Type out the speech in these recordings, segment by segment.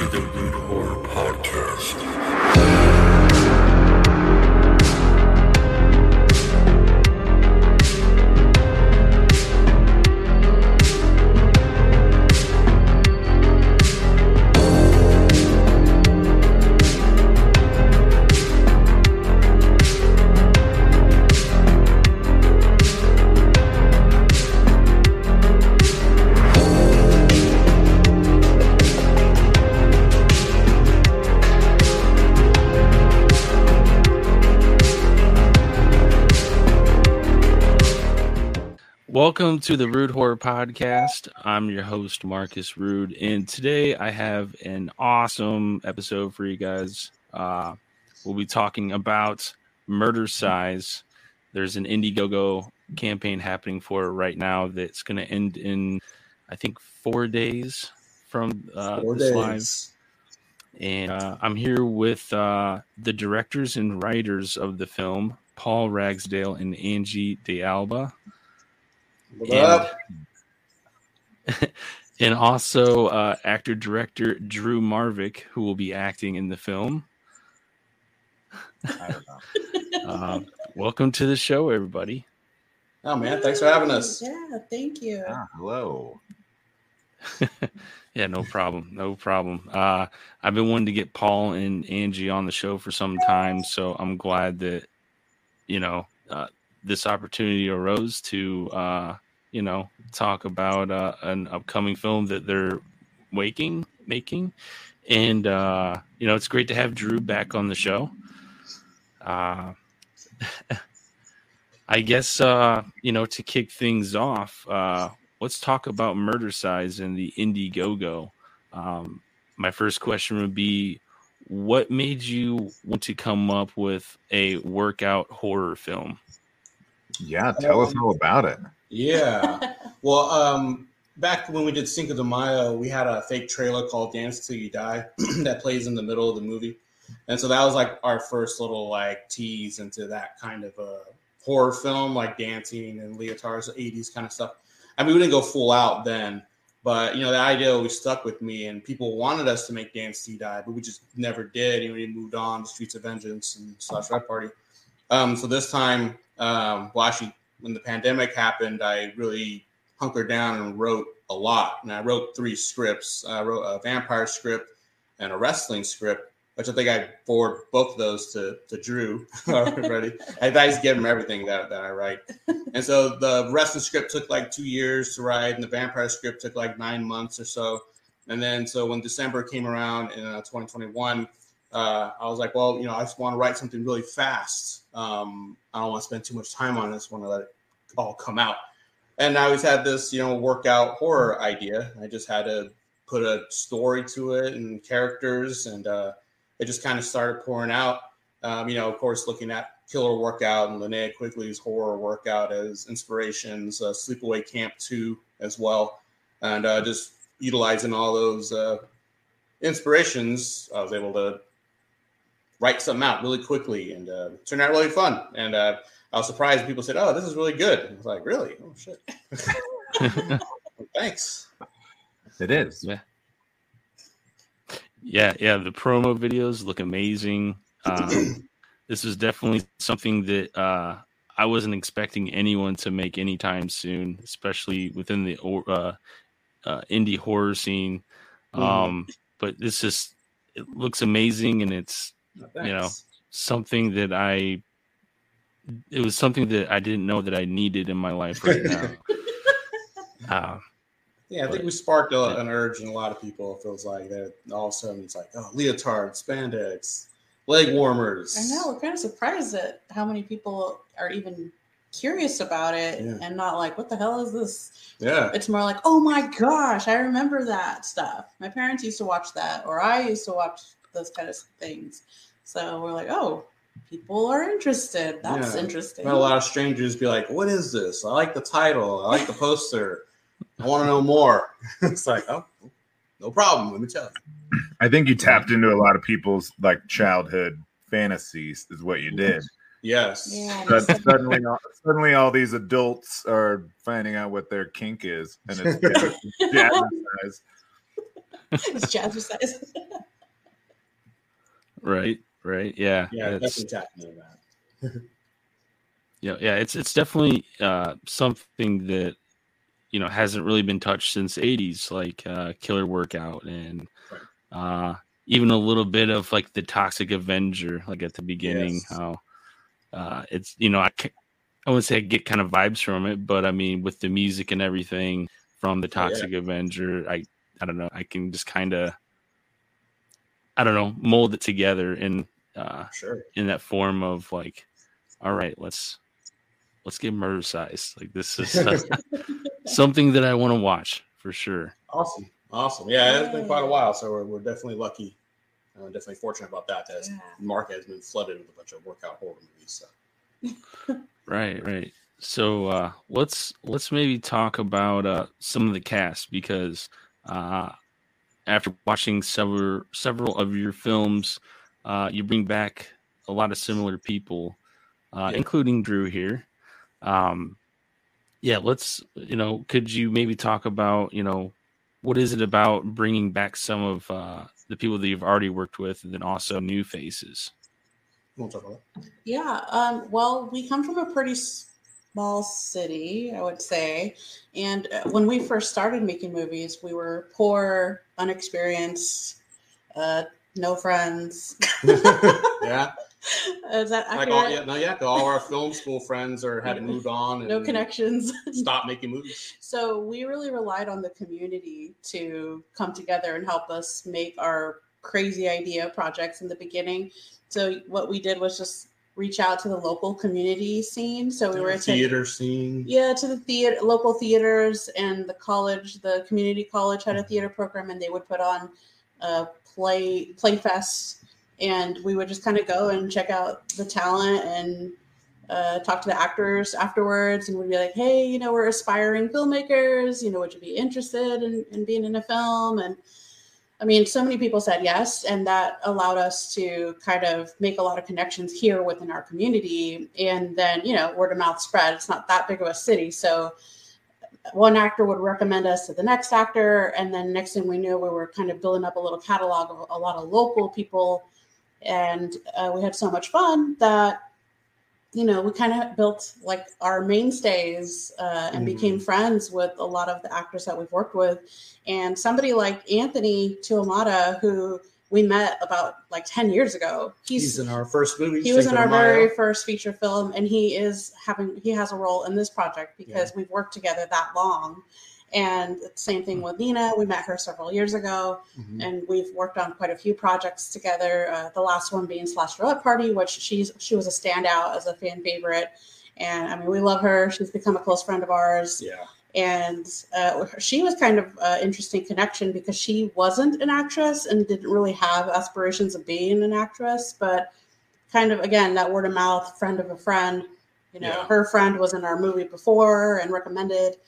to the Welcome to the Rude Horror Podcast. I'm your host, Marcus Rude, and today I have an awesome episode for you guys. Uh, we'll be talking about Murdercise. There's an Indiegogo campaign happening for it right now that's going to end in, I think, four days from uh, Four this live. And uh, I'm here with uh, the directors and writers of the film, Paul Ragsdale and Angie DeAlba. What up? and also uh, actor director Drew Marvick, who will be acting in the film. Uh, welcome to the show, everybody. Oh man, thanks for having us. Yeah, thank you. Ah, hello. Yeah, no problem, no problem. Uh, I've been wanting to get Paul and Angie on the show for some time, so I'm glad that you know uh, this opportunity arose to uh, you know talk about uh, an upcoming film that they're waking making, and uh, you know it's great to have Drew back on the show. Uh, I guess uh, you know to kick things off, uh, let's talk about Murdercise and the Indiegogo. Um, my first question would be, what made you want to come up with a workout horror film? Yeah, tell us all about it. Yeah. Well, um, back when we did Cinco de Mayo, we had a fake trailer called Dance Till You Die that plays in the middle of the movie. And so that was like our first little like tease into that kind of a horror film, like dancing and leotards, 80s kind of stuff. I mean, we didn't go full out then, but you know, the idea always stuck with me and people wanted us to make Dance Till You Die, but we just never did. You know, we moved on to Streets of Vengeance and Slashelorette Party. Um, so this time, um, well, actually, when the pandemic happened, I really hunkered down and wrote a lot. And I wrote three scripts. I wrote a vampire script and a wrestling script, which I think I forward both of those to, to Drew already. I I just give him everything that, that I write. And so the wrestling script took like two years to write, and the vampire script took like nine months or so. And then, so when December came around in uh, 2021, uh, I was like, well, you know, I just want to write something really fast. Um, I don't want to spend too much time on this. I want to let it all come out. And I always had this, you know, workout horror idea. I just had to put a story to it and characters, and uh, it just kind of started pouring out. Um, you know, of course, looking at Killer Workout and Linnea Quigley's horror workout as inspirations, uh, Sleepaway Camp 2 as well, and uh, just utilizing all those uh, inspirations, I was able to write something out really quickly and uh, turned out really fun. And uh, I was surprised people said, "Oh, this is really good." I was like, "Really? Oh shit! Thanks." It is. Yeah. Yeah, yeah. The promo videos look amazing. Um, this is definitely something that uh, I wasn't expecting anyone to make anytime soon, especially within the uh, uh, indie horror scene. Mhm. Um, but this just it looks amazing, and it's you know something that I. It was something that I didn't know that I needed in my life right now. uh, Yeah, I think we sparked a, an urge in a lot of people. It feels like that all of a sudden it's like, oh, leotard, spandex, leg warmers. I know we're kind of surprised at how many people are even curious about it Yeah. and not like, what the hell is this? Yeah, It's more like, oh my gosh, I remember that stuff. My parents used to watch that, or I used to watch those kind of things. So we're like, oh, people are interested. That's Yeah. interesting. I a lot of strangers be like, "What is this? I like the title. I like the poster. I want to know more." it's like, oh, no problem. Let me tell you. I think you tapped into a lot of people's like childhood fantasies, is what you did. Yes. Yeah. But suddenly, suddenly, all these adults are finding out what their kink is, and it's jazzercise. it's jazzercise. Right, right, yeah, Yeah, it's- definitely tapping into that. yeah, yeah. It's it's definitely uh, something that you know hasn't really been touched since '80s, like uh, Killer Workout, and uh, even a little bit of like the Toxic Avenger, like at the beginning. Yes. How uh, it's you know I I wouldn't say I get kind of vibes from it, but I mean with the music and everything from the Oh, yeah. Toxic Avenger, I I don't know, I can just kind of I don't know mold it together in uh, Sure. in that form of like, all right, let's let's get Murdercise. Like this is uh, something that I want to watch for sure. Awesome. Awesome. Yeah, it's been quite a while, so we're, we're definitely lucky. Uh, definitely fortunate about that. That Yeah. market has been flooded with a bunch of workout horror movies. So Right, right. So uh, let's let's maybe talk about uh, some of the cast because uh, after watching several several of your films, uh, you bring back a lot of similar people, uh, Yeah. including Drew here. Um, yeah, let's you know, could you maybe talk about you know what is it about bringing back some of uh, the people that you've already worked with, and then also new faces? you want talk about that? Yeah. Um, well, we come from a pretty small city, I would say. And uh, when we first started making movies, we were poor, unexperienced, uh, no friends. yeah, Is that like accurate? all yeah, no, yeah. All our film school friends are had moved on. And no connections. Stop making movies. So we really relied on the community to come together and help us make our crazy idea projects in the beginning. So what we did was just reach out to the local community scene. So we were attending theater scene. yeah to the theater local theaters and the college the community college had a theater program and they would put on a play play fest and we would just kind of go and check out the talent and uh, talk to the actors afterwards and we'd be like hey you know we're aspiring filmmakers you know would you be interested in, in being in a film and I mean, so many people said yes, and that allowed us to kind of make a lot of connections here within our community. And then, you know, word of mouth spread. It's not that big of a city. So one actor would recommend us to the next actor. And then next thing we knew, we were kind of building up a little catalog of a lot of local people. And uh, we had so much fun that, you know, we kind of built like our mainstays uh, and Mhm. became friends with a lot of the actors that we've worked with. And somebody like Anthony Tuamata, who we met about like 10 years ago, He's, he's, in our first movie. he was in our very first feature film and he is having he has a role in this project because we've worked together that long and the same thing with nina. We met her several years ago Mhm. and we've worked on quite a few projects together. Uh, the last one being Slashelorette Party which she's she was a standout as a fan favorite. And i mean we love her. She's become a close friend of ours. Yeah. and uh, she was kind of an interesting connection because she wasn't an actress and didn't really have aspirations of being an actress. But kind of again that word of mouth friend of a friend you know Yeah. her friend was in our movie before and recommended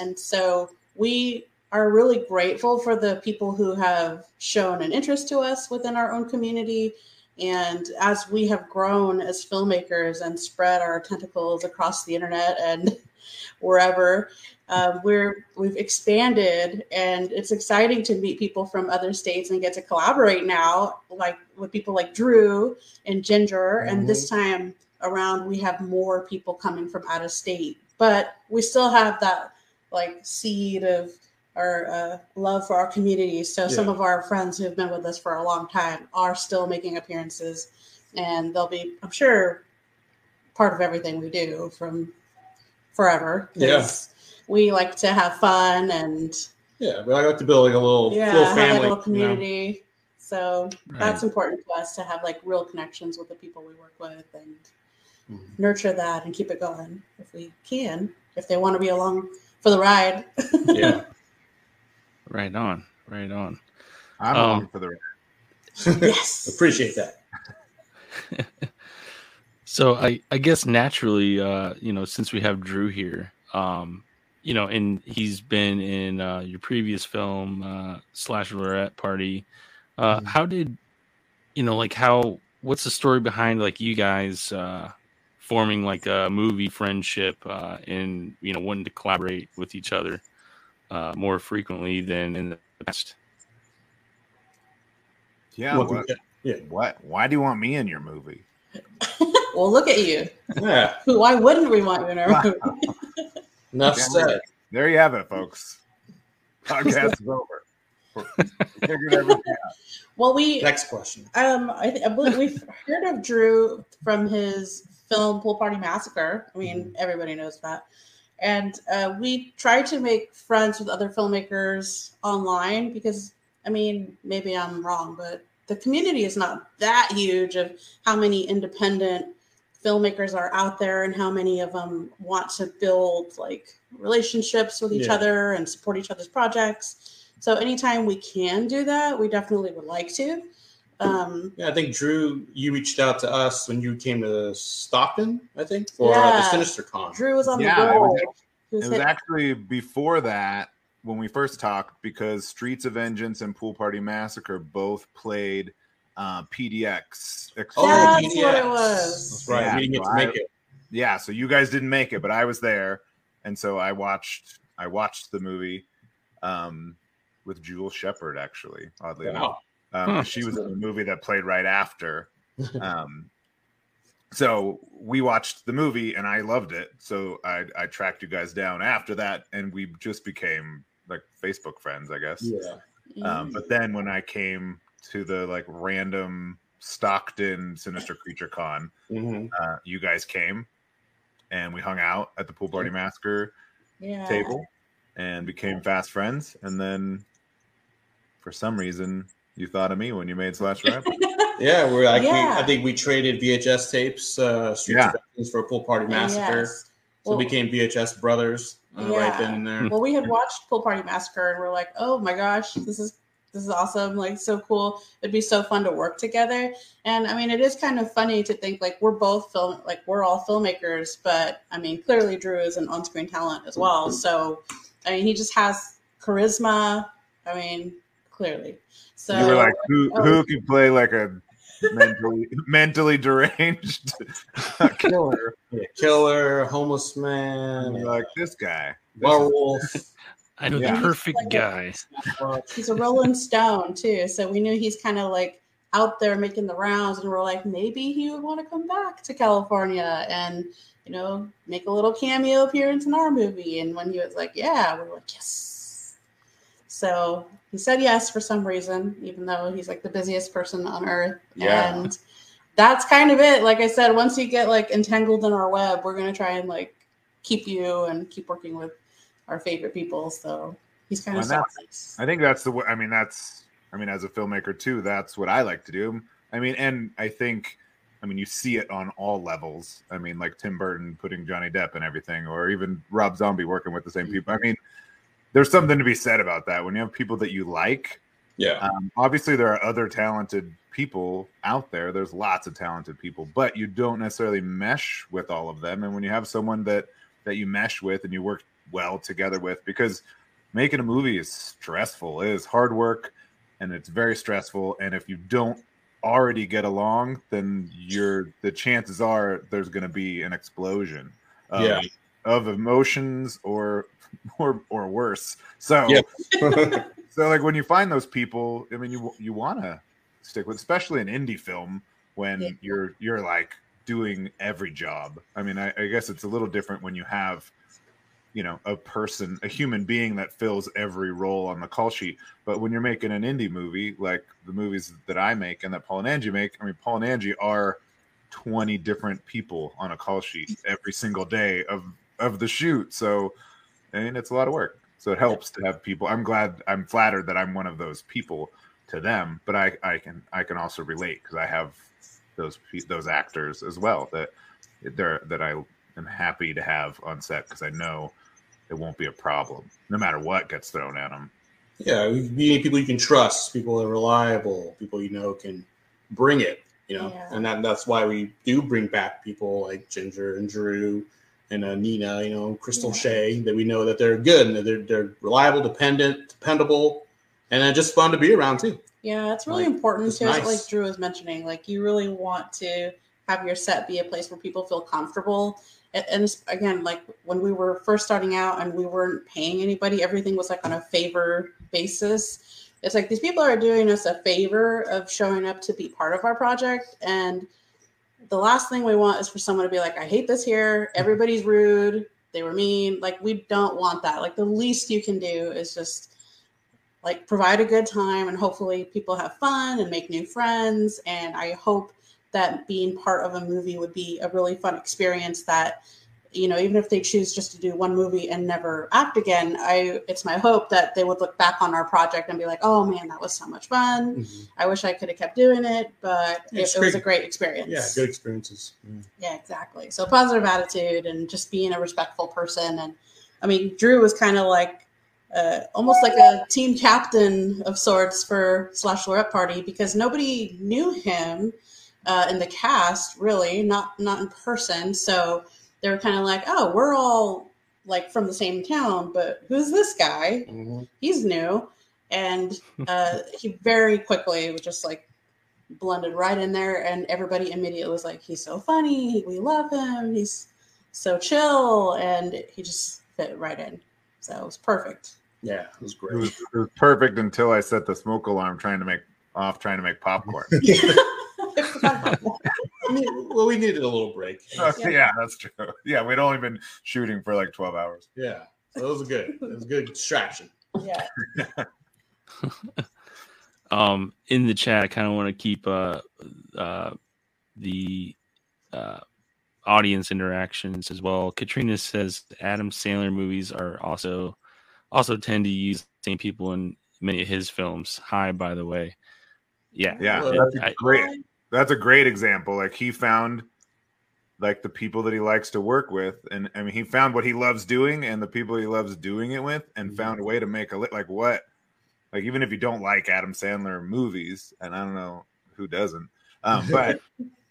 and so we are really grateful for the people who have shown an interest to us within our own community. And as we have grown as filmmakers and spread our tentacles across the internet and wherever um, we're we've expanded. And it's exciting to meet people from other states and get to collaborate now like with people like drew and ginger. And this time around we have more people coming from out of state. But we still have that like seed of our uh, love for our community so some of our friends who have been with us for a long time are still making appearances and they'll be i'm sure part of everything we do from forever Yeah. 'cause we like to have fun and Yeah, we like to build like a little, yeah little family. little you know? community so that's important to us to have like real connections with the people we work with and Mhm. nurture that and keep it going if we can if they want to be along for the ride Yeah. Right on, right on. I'm Um, on for the ride. yes Appreciate that. So I, I guess naturally, uh, you know, since we have Drew here, um, you know, and he's been in uh, your previous film, uh, Slashelorette Party. Uh, Mhm. How did, you know, like how? What's the story behind like you guys uh, forming like a movie friendship uh, and you know wanting to collaborate with each other uh, more frequently than in the past? yeah. What- what- What? Why do you want me in your movie? well, look at you. Yeah. Why wouldn't we want you in our movie? Enough Yeah, said. There you have it, folks. Podcast is over. Figured everything out. Well, we Next question. um I, th- I believe we've heard of Drew from his film Pool Party Massacre. I mean, everybody knows that. And uh, we try to make friends with other filmmakers online because, I mean, maybe I'm wrong, but the community is not that huge of how many independent filmmakers are out there and how many of them want to build like relationships with each Yeah. other and support each other's projects. So anytime we can do that, we definitely would like to. Um, Yeah, I think Drew, you reached out to us when you came to Stockton, I think, for uh, the Sinister Con. Drew was on Yeah, the it roll. was- It was was actually before that when we first talked because Streets of Vengeance and Pool Party Massacre both played uh, PDX. Oh, That's PDX. what it was. That's right. Yeah, we didn't get so to I- make it. Yeah, so you guys didn't make it, but I was there, and so I watched. I watched the movie um, with Jewel Shepard. Actually, oddly enough, Wow. Um, Huh. she was in the movie that played right after. Um, so we watched the movie and I loved it. So I, I tracked you guys down after that, and we just became like Facebook friends, I guess. Yeah. Um, but then when I came to the like random Stockton Sinister Creature Con, Mhm. uh, you guys came and we hung out at the Pool Party Massacre yeah. table and became fast friends. And then for some reason, you thought of me when you made Slash Rap. Yeah, we're like, Yeah. We, I think we traded VHS tapes, uh, Streets Yeah. for a Pool Party Massacre. Yes. So Well, we became VHS brothers uh, right then and there. well, we had watched Pool Party Massacre and we're like, oh my gosh, this is this is awesome, like so cool. It'd be so fun to work together. And I mean, it is kind of funny to think like we're both film, like we're all filmmakers, but I mean, clearly Drew is an on-screen talent as well. So I mean, he just has charisma. I mean, clearly. So you were like, who oh. who could play like a mentally mentally deranged killer? Killer, homeless And man, you're like this guy. This werewolf. I know Yeah. the perfect guy. he's a Rolling Stone too, so we knew he's kind of like out there making the rounds, and we're like, maybe he would want to come back to California and you know make a little cameo appearance in our movie. And when he was like, yeah, we were like, yes. So he said yes for some reason, even though he's like the busiest person on earth. Yeah. And that's kind of it. Like I said, once you get like entangled in our web, we're gonna try and like keep you and keep working with our favorite people. So he's kind of Well, so nice. I think that's the way. I mean, that's. I mean, as a filmmaker too, that's what I like to do. I mean, and I think, I mean, you see it on all levels. I mean, like Tim Burton putting Johnny Depp and everything, or even Rob Zombie working with the same people. I mean, there's something to be said about that when you have people that you like. Yeah. Um, obviously, there are other talented people out there. There's lots of talented people, but you don't necessarily mesh with all of them. And when you have someone that that you mesh with and you work well together with, because making a movie is stressful. It is hard work, and it's very stressful. And if you don't already get along, then you're the chances are there's going to be an explosion. Yeah. Of emotions or or or worse. So Yeah. so like when you find those people, I mean you you want to stick with especially an indie film when Yeah. you're you're like doing every job. I mean I, I guess it's a little different when you have you know a person a human being that fills every role on the call sheet but when you're making an indie movie like the movies that i make and that paul and angie make i mean paul and angie are 20 different people on a call sheet every single day of of the shoot so i mean it's a lot of work so it helps to have people i'm glad i'm flattered that i'm one of those people to them but i i can i can also relate because i have those those actors as well that they're that i am happy to have on set because i know it won't be a problem no matter what gets thrown at them Yeah, you need people you can trust, people that are reliable, people you know can bring it. You know, Yeah. and that, that's why we do bring back people like Ginger and Drew and uh, Nina. You know, Crystal Yeah. Shea that we know that they're good and that they're they're reliable, dependent, dependable, and then just fun to be around too. Yeah, it's really Like, important too, nice. like Drew was mentioning. Like you really want to have your set be a place where people feel comfortable. And, and again, like when we were first starting out and we weren't paying anybody, everything was like on a favor basis. it's like these people are doing us a favor of showing up to be part of our project and the last thing we want is for someone to be like i hate this here. Mm-hmm. Everybody's rude. They were mean. Like we don't want that. Like the least you can do is just like provide a good time and hopefully people have fun and make new friends. And i hope that being part of a movie would be a really fun experience that you know even if they choose just to do one movie and never act again i it's my hope that they would look back on our project and be like oh man that was so much fun Mhm. i wish i could have kept doing it but it, it was a great experience Yeah, good experiences. Yeah. yeah exactly so positive attitude and just being a respectful person and i mean drew was kind of like uh, almost like a team captain of sorts for Slashelorette Party because nobody knew him uh, in the cast really not not in person so they were kind of like oh we're all like from the same town but who's this guy? Mhm. he's new. And uh, he very quickly was just like blended right in there and everybody immediately was like he's so funny. We love him. He's so chill. And he just fit right in. So it was perfect. Yeah, it was It great. was, it was perfect until I set the smoke alarm trying to make off trying to make popcorn. I forgot about that. I mean, well, we needed a little break. yeah. that's true. Yeah, we'd only been shooting for like 12 hours. Yeah, so it was good. It was a good distraction. yeah um in the chat i kind of want to keep uh uh the uh audience interactions as well katrina says adam sandler movies are also also tend to use the same people in many of his films hi by the way yeah Yeah, Well, that's I- a great. That's a great example. Like he found like the people that he likes to work with, and I mean he found what he loves doing and the people he loves doing it with, and Mhm. found a way to make a li- like what, like even if you don't like Adam Sandler movies, and I don't know who doesn't, um, but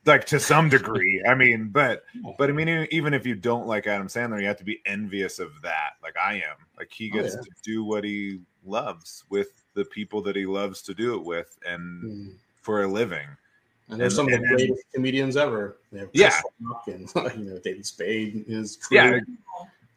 like to some degree, I mean, but but I mean even if you don't like Adam Sandler, you have to be envious of that. Like I am. Like he Oh, gets yeah. to do what he loves with the people that he loves to do it with, and Mm. for a living. And they're And- some of the and- greatest comedians ever. Yeah. Chris and you know David Spade is Yeah,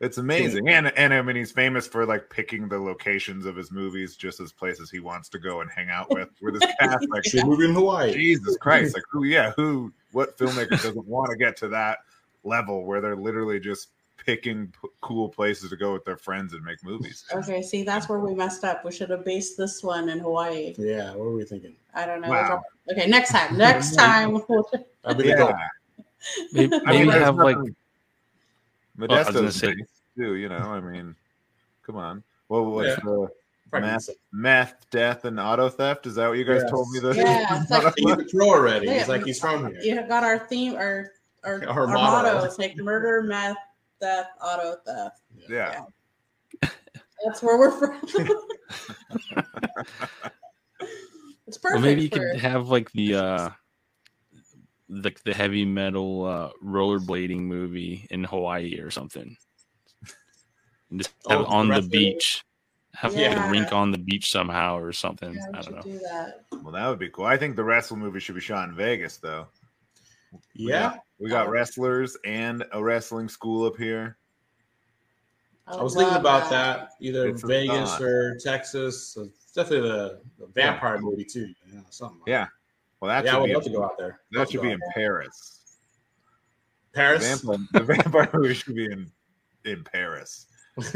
it's amazing, and and I mean he's famous for like picking the locations of his movies just as places he wants to go and hang out with with his cast. Like Should movie in Hawaii. Jesus Christ, like who? Yeah, who? What filmmaker doesn't want to get to that level where they're literally just picking p- cool places to go with their friends and make movies? okay see that's where we messed up we should have based this one in hawaii Yeah, what were we thinking? i don't know Wow. okay next time next time I've yeah. Yeah, maybe, I mean, have like nothing- I was gonna Modesto's say- too. You know, I mean, come on. Well, what's Yeah. the Probably meth, meth, death, and auto theft? Is that what you guys Yes. told me? That Yeah, it's like- He's a pro already. Yeah. He's like he's from here. you got our theme our our, Our our, motto. motto. is like murder meth theft auto theft yeah. That's where we're from. it's perfect. well maybe you for- could have like the uh the, the heavy metal uh rollerblading movie in hawaii or something And just Oh, have on the wrestling? beach have like Yeah. a rink on the beach somehow or something Yeah, i don't know do that. Well, that would be cool. I think the wrestle movie should be shot in Vegas, though. We Yeah, got- we oh, got Oh. wrestlers and a wrestling school up here. I oh, was thinking about that. Either It's Vegas or Texas. So it's definitely the, the vampire movie too. Yeah, something. Like Yeah, Well, that yeah, I would be love to go out there. that Love should be in there. Paris. The Paris. vampire, the vampire movie should be in in Paris.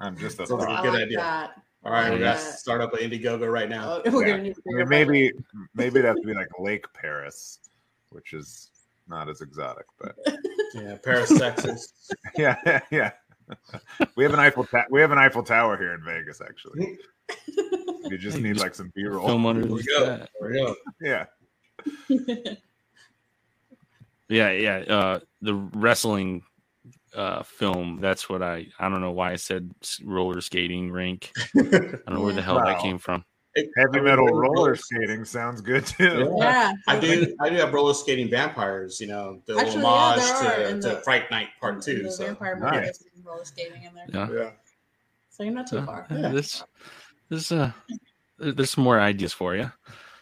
I'm just a like a good like idea. that. All right, we got to start up an Indiegogo right now. Oh, Yeah. gonna need to I mean, maybe maybe it'd have to be like Lake Paris, which is not as exotic, but Yeah, Paris, Texas. yeah, yeah. We have an Eiffel ta- we have an Eiffel Tower here in Vegas. Actually, you just need like some B roll. film under There the we go. sky. There we go. Yeah, Yeah, yeah. Uh, the wrestling uh, film. That's what I. I don't know why I said roller skating rink. I don't know where the hell that came from. Heavy metal roller skating sounds good too. yeah, I do. I do have roller skating vampires. You know, the Actually, homage there are to, to the- Fright Night Part Two. the So vampire Nice. movie roller skating in there, Yeah. yeah, so you're not too So, far. uh, This, this, uh, there's some more ideas for you.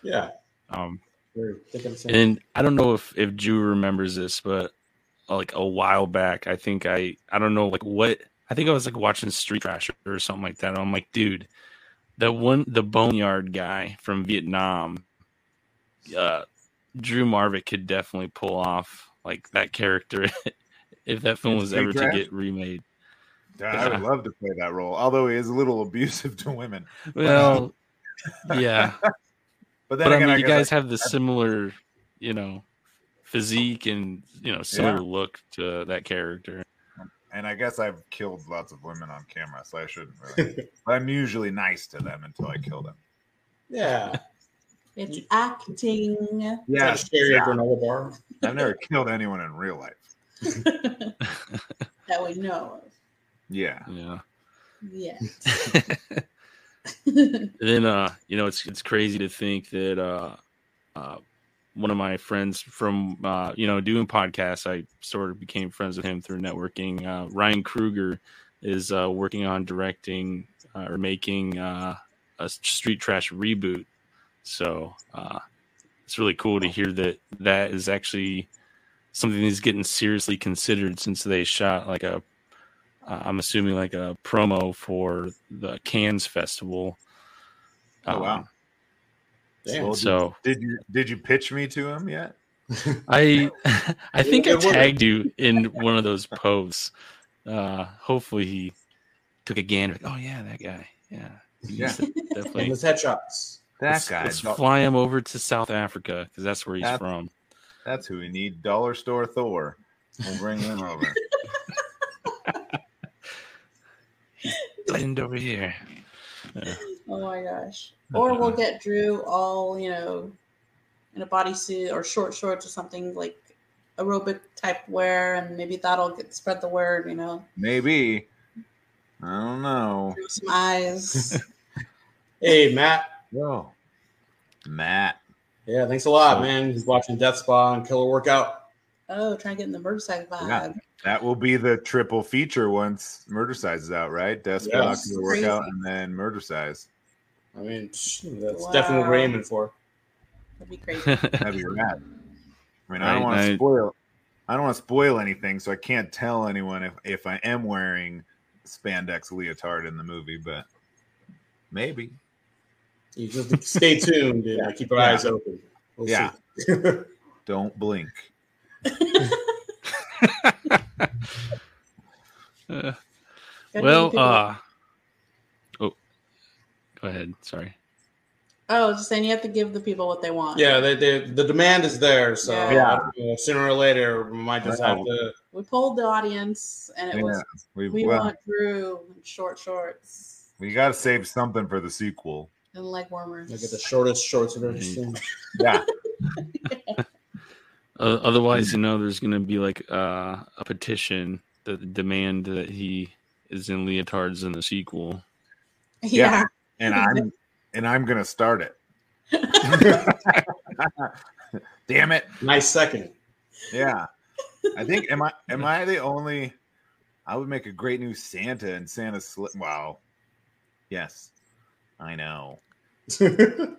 yeah. Um, We're thinking the same. and I don't know if if Drew remembers this, but uh, like a while back, I think I I don't know like what I think I was like watching Street Trash or something like that. And I'm like, dude, the one the boneyard guy from Vietnam, uh, Drew Marvick could definitely pull off like that character if that film was ever to get remade. I would love to play that role, although he is a little abusive to women. Well, yeah, But then but I mean, I you guys have the similar, you know, physique and you know similar look to that character. And I guess I've killed lots of women on camera, so I shouldn't really. but I'm usually nice to them until I kill them. Yeah. It's acting. Yeah. Share your granola bar. I've never killed anyone in real life. that we know of. Yeah, Yeah. Yes. then uh you know it's it's crazy to think that uh uh one of my friends from uh you know doing podcasts i sort of became friends with him through networking uh ryan kruger is uh working on directing uh, or making uh a street trash reboot so uh it's really cool to hear that that is actually something that's getting seriously considered since they shot like a uh, I'm assuming like a promo for the Cannes festival. Oh, wow. Um, Damn. Well, so did you did you pitch me to him yet? I I think I tagged you in one of those posts. Uh hopefully he took a gander. Oh yeah, that guy. Yeah. Yeah. And Definitely. his headshots. That let's, guy. let's fly him over to South Africa because that's where he's That- from. That's who we need. Dollar store Thor. We'll bring him over. Blend over here. Yeah. Oh my gosh. Or we'll get Drew all, you know, in a bodysuit or short shorts or something like aerobic type wear, and maybe that'll get spread the word, you know. Maybe. I don't know. Drew some eyes. Hey, Matt. Yo, Matt. Yeah, thanks a lot, So- man. He's watching Death Spa and Killer Workout. oh, trying to get in the Murdercise vibe. Yeah. That will be the triple feature once Murdercise is out, right? Death Spa, Killer Workout, and then Murdercise. I mean, that's Wow. definitely what we're aiming for. That'd be crazy. That'd be rad. I mean, I don't want to spoil. I don't want to spoil anything, so I can't tell anyone if if I am wearing spandex leotard in the movie, but maybe. You just stay tuned and uh, keep your Yeah. eyes open. We'll Yeah. see. Don't blink. Uh, well, give uh go ahead. Sorry. oh, just saying you have to give the people what they want. yeah, they, they, the demand is there. So Yeah. uh, sooner or later, we might just have to. We polled the audience, and it Yeah, was we we well, want Drew in short shorts we got to save something for the sequel. and leg warmers. Look at the shortest shorts I've ever Right. seen. Yeah, Uh, otherwise, you know, there's going to be like uh, a petition that demand that he is in leotards in the sequel. yeah. And I'm and I'm gonna start it. Damn it! Nice second. Yeah, I think am I am I the only? I would make a great new Santa and Santa slip. Wow. Yes, I know. Santa.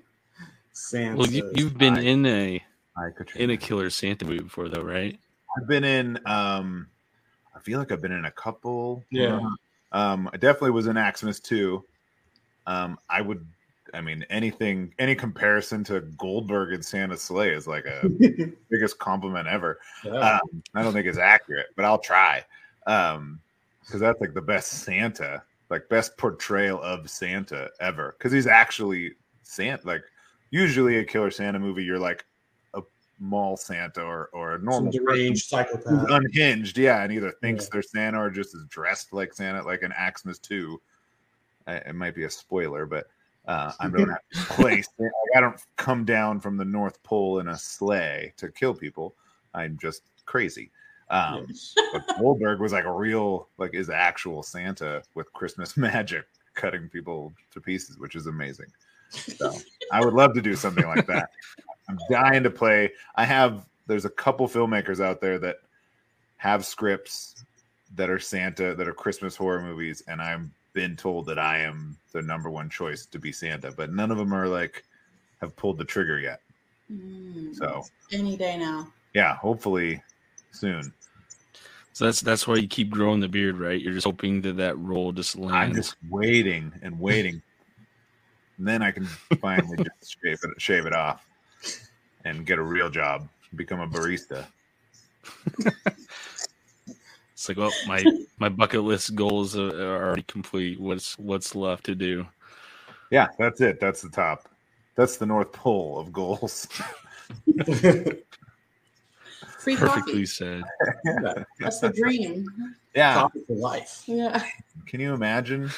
Well, you, you've been I- in a I in a Killer Santa movie before, though, right? I've been in. Um, I feel like I've been in a couple. Yeah. Um, I definitely was in Xmas too. Um, I would. I mean, anything, any comparison to Goldberg and Santa's Slay is like a biggest compliment ever. Yeah. Um, I don't think it's accurate, but I'll try. Um, because that's like the best Santa, like best portrayal of Santa ever. Because he's actually Santa. Like usually a Killer Santa movie, you're like a mall Santa or or a normal deranged psychopath. unhinged, yeah, and either thinks Yeah. they're Santa or just is dressed like Santa, like an Xmas two. I, it might be a spoiler, but uh, I don't have to play. I don't come down from the North Pole in a sleigh to kill people. I'm just crazy. Um, Yes. but Goldberg was like a real, like, is actual Santa with Christmas magic, cutting people to pieces, which is amazing. So I would love to do something like that. I'm dying to play. I have. There's a couple filmmakers out there that have scripts that are Santa, that are Christmas horror movies, and I've been told that I am the number one choice to be Santa, but none of them are like have pulled the trigger yet. Mm, So any day now. yeah, hopefully soon. So that's that's why you keep growing the beard, right? You're just hoping that that role just lands. I'm just waiting and waiting. And then I can finally just shave it, shave it off and get a real job, become a barista. It's like, well, my my bucket list goals are are already complete. What's what's left to do? Yeah, that's it. That's the top. That's the North Pole of goals. Free Perfectly coffee. said. That's the dream. Yeah. Coffee for life. Yeah. Can you imagine?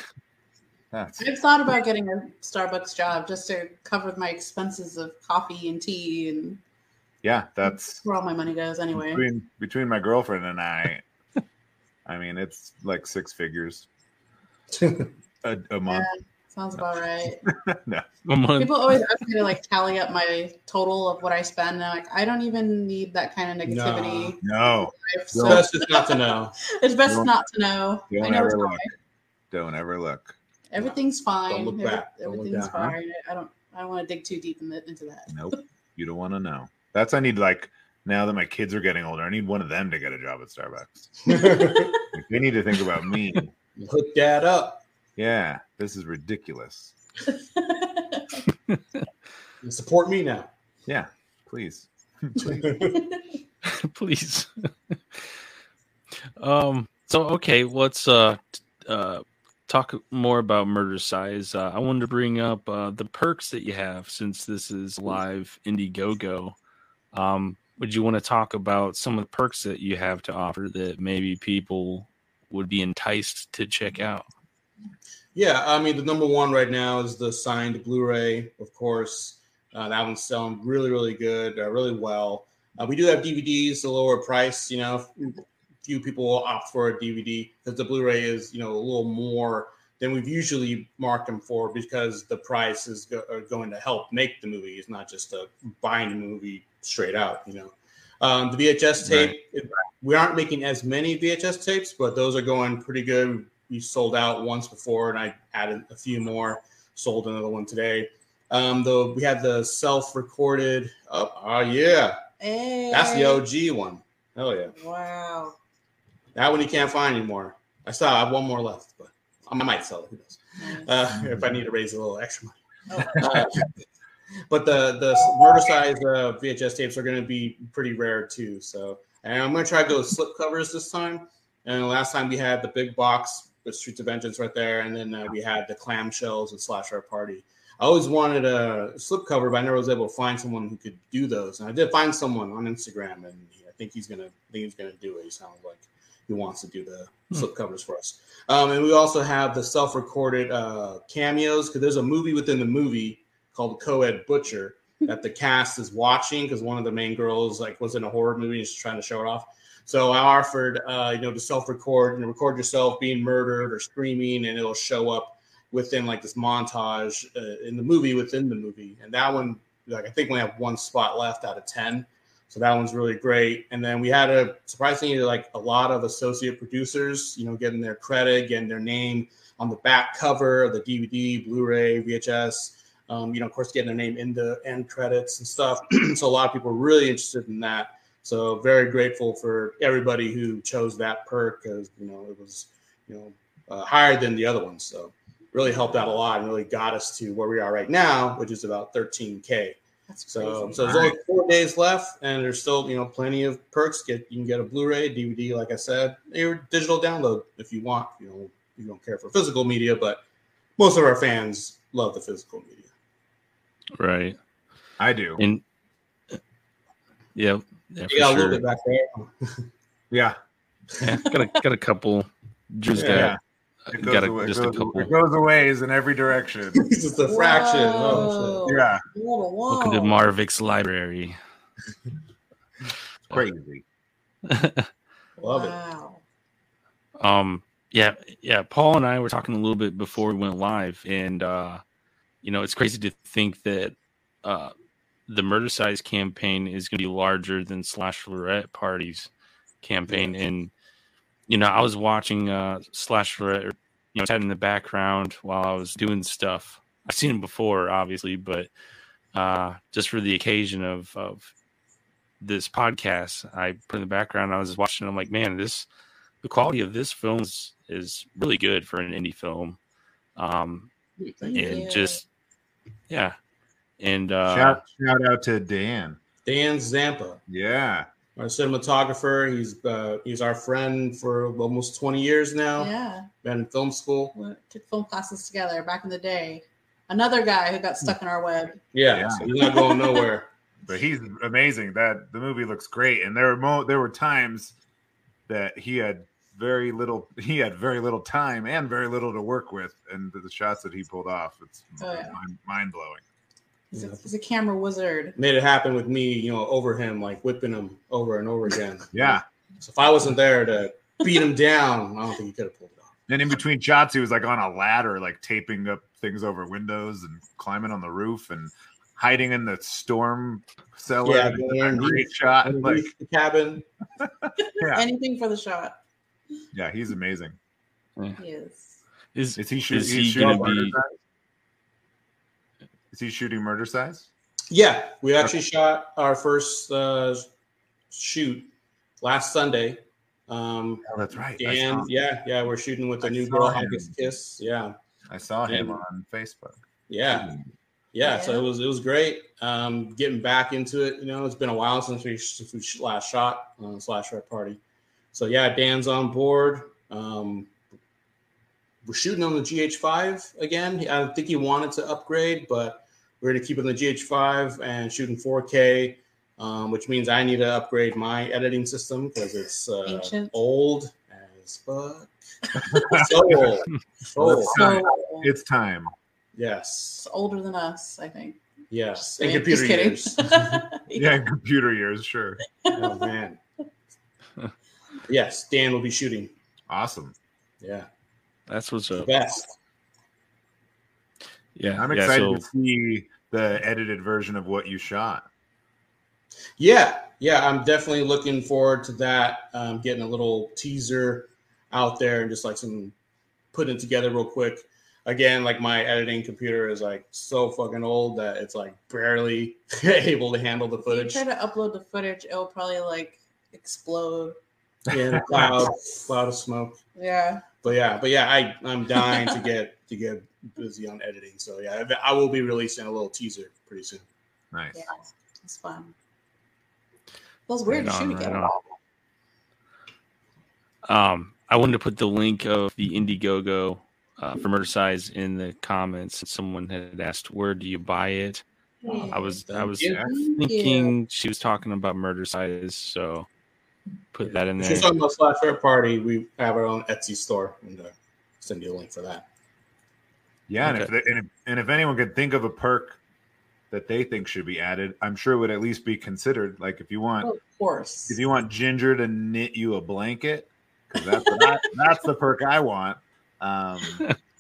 That's I've thought about getting a Starbucks job just to cover my expenses of coffee and tea and yeah, that's where all my money goes anyway. between between my girlfriend and I. I mean, it's like six figures a, a month. Sounds about right. no. A month. People always ask me to like tally up my total of what I spend. And I'm like, I don't even need that kind of negativity. No, I've It's best just not to know. it's best Don't- not to know. Don't know ever it's look. fine. Don't ever look. Everything's fine. Don't look Every- back. Don't look everything's down, huh? fine. I don't. I don't want to dig too deep in the, into that. Nope. You don't want to know. That's I need like now that my kids are getting older, I need one of them to get a job at Starbucks. Like, they need to think about me. Hook that up. Yeah, this is ridiculous. Support me now. Yeah, please. please. um. So okay, let's uh, uh talk more about Murdercise. Uh, I wanted to bring up uh, the perks that you have since this is live Indiegogo. Um, would you want to talk about some of the perks that you have to offer that maybe people would be enticed to check out? Yeah, I mean the number one right now is the signed Blu-ray, of course. Uh, that one's selling really, really good, uh, really well. Uh, we do have DVDs, a lower price. You know, few people will opt for a DVD because the Blu-ray is, you know, a little more than we've usually marked them for because the price is go- going to help make the movie. It's not just a buying the movie straight out. You know, um, the VHS tape. We aren't making as many VHS tapes, but those are going pretty good. We sold out once before, and I added a few more. Sold another one today. Um, though we had the self-recorded. Oh, oh yeah, Hey. that's the OG one. Hell yeah, Wow. that one you can't find anymore. I still have one more left, but I might sell it. Who knows? Uh, if I need to raise a little extra money. Uh, but the the Murdercise uh, VHS tapes are going to be pretty rare too. So, and I'm going to try to go with slip covers this time. And last time we had the big box with Streets of Vengeance right there, and then uh, we had the clamshells and Slashelorette Party. I always wanted a slip cover, but I never was able to find someone who could do those. And I did find someone on Instagram, and I think he's gonna, I think he's gonna do it. He sounds like he wants to do the Hmm. slip covers for us. Um, and we also have the self-recorded uh, cameos because there's a movie within the movie called Co-ed Butcher that the cast is watching because one of the main girls like was in a horror movie and she's trying to show it off. So I offered, uh, you know, to self-record and record yourself being murdered or screaming, and it'll show up within like this montage uh, in the movie within the movie. And that one, like I think we have one spot left out of ten, so that one's really great. And then we had a surprisingly like a lot of associate producers, you know, getting their credit, getting their name on the back cover of the DVD, Blu-ray, VHS. Um, you know, of course, getting their name in the end credits and stuff. so a lot of people are really interested in that. So very grateful for everybody who chose that perk because you know it was you know uh, higher than the other ones. So really helped out a lot and really got us to where we are right now, which is about 13k. That's So crazy. so there's only four days left, and there's still you know plenty of perks. Get you can get a Blu-ray, DVD, like I said, your digital download if you want. You know you don't care for physical media, but most of our fans love the physical media. Right. I do. And yeah, yeah, You got a for little bit back there. Yeah. Yeah, got a got a couple. Drew's Yeah. got It got goes, away, a, it just a couple. it goes a ways in every direction. it's just a fraction. Oh, Whoa. yeah. Whoa, whoa. Welcome to Marvick's library. Crazy. shit. love it. Um, yeah, yeah. Paul and I were talking a little bit before we went live, and uh, you know, it's crazy to think that uh, the Murdercise campaign is going to be larger than Slashelorette Party's campaign. And you know, I was watching uh, Slashelorette, you know, had in the background while I was doing stuff. I've seen him before, obviously, but uh, just for the occasion of of this podcast, I put in the background. I was watching. I'm like, man, this the quality of this film is, is really good for an indie film. Um, and just Yeah, and uh, shout shout out to Dan. Dan Zampa, Yeah. our cinematographer. He's uh, he's our friend for almost 20 years now. Yeah, Been in film school. we took film classes together back in the day. Another guy who got stuck in our web. Yeah, Yeah. so he's not going nowhere. But he's amazing. That the movie looks great, and there were mo- there were times that he had very little he had very little time and very little to work with, and the, the shots that he pulled off, it's Oh, uh, yeah. mind, mind blowing. He's, a, Yeah. he's a camera wizard. Made it happen with me, you know, over him, like whipping him over and over again. Yeah, So if I wasn't there to beat him down, I don't think he could have pulled it off. and in between shots, he was like on a ladder, like taping up things over windows and climbing on the roof and hiding in the storm cellar. Yeah, It's going a great shot. Like, the cabin. Yeah. Anything for the shot. Yeah, he's amazing. He is. is Is he, shoot, Is he's he shooting gonna be- size? Is he shooting Murdercise? Yeah, we actually shot our first uh, shoot last Sunday. Um, Oh, that's right. And yeah, yeah, we're shooting with the I new girl, him. August Kiss. Yeah, I saw him Yeah. on Facebook. yeah, yeah. So it was it was great. Um, getting back into it. You know, it's been a while since we, since we last shot uh, Slashelorette Party. So yeah, Dan's on board. Um, we're shooting on the GH5 again. I think he wanted to upgrade, but we're going to keep it on the GH5 and shooting 4K, um, which means I need to upgrade my editing system because it's uh, old as fuck. so old. So old. that's Time. It's time. Yes. it's older than us, I think. Yes. Just And kidding. computer years. Yeah, in computer years, sure. oh, man. Yes, Dan will be shooting. Awesome. Yeah. that's what's The up. best. Yeah, I'm yeah, excited so- to see the edited version of what you shot. Yeah, yeah, I'm definitely looking forward to that. Um, getting a little teaser out there and just like some putting it together real quick. Again, like my editing computer is like so fucking old that it's like barely able to handle the If you footage. try to upload the footage, it'll probably like explode. In a cloud, cloud of smoke. Yeah. But yeah, but yeah, I I'm dying to get to get busy on editing. So yeah, I will be releasing a little teaser pretty soon. Nice. Yeah. It's fun. Feels weird Right to on, shoot right again. on. Um, I wanted to put the link of the Indiegogo uh, for Murdercise in the comments. Someone had asked, "Where do you buy it?" I was I was Yeah. Thinking she was talking about Murdercise, so put that in If there. you're talking about Slash Fair Party, we have our own Etsy store and uh, send you a link for that. Yeah, and, if they, and, if, and if anyone could think of a perk that they think should be added, I'm sure it would at least be considered. Like if you want of course. if you want Ginger to knit you a blanket, because that's I, that's the perk I want. Um,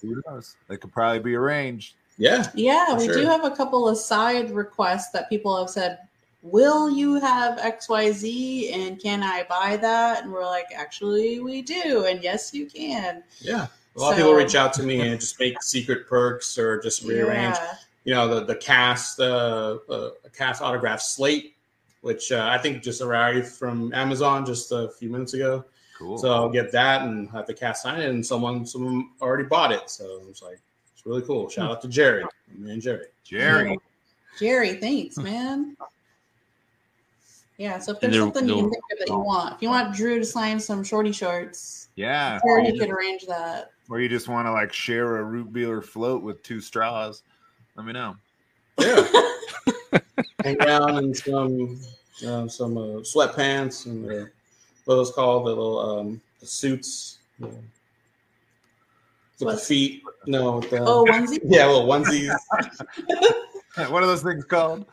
who knows? They could probably be arranged. Yeah, Yeah, we sure. do have a couple of side requests that people have said, Will you have XYZ and can I buy that? And we're like, Actually, we do. And yes, you can. yeah. A lot of people reach out to me and just make secret perks or just rearrange. Yeah. You know, the the cast uh, uh cast autograph slate, which uh, I think just arrived from Amazon just a few minutes ago. Cool. So I'll get that and have the cast sign it, and someone someone already bought it. So it's like it's really cool. Shout out to Jerry, my man Jerry. Jerry. Jerry, thanks, man. Yeah, so if there's something you can they'll- think of that you want, if you want Drew to sign some shorty shorts, Yeah. Or you, could arrange that. or you just want to like share a root beer float with two straws. Let me know. Yeah. Hang down in some uh, some uh, sweatpants and uh, what are those called? The little um, the suits. with the feet. No, with the, Oh, onesie? yeah, little onesies. What are those things called?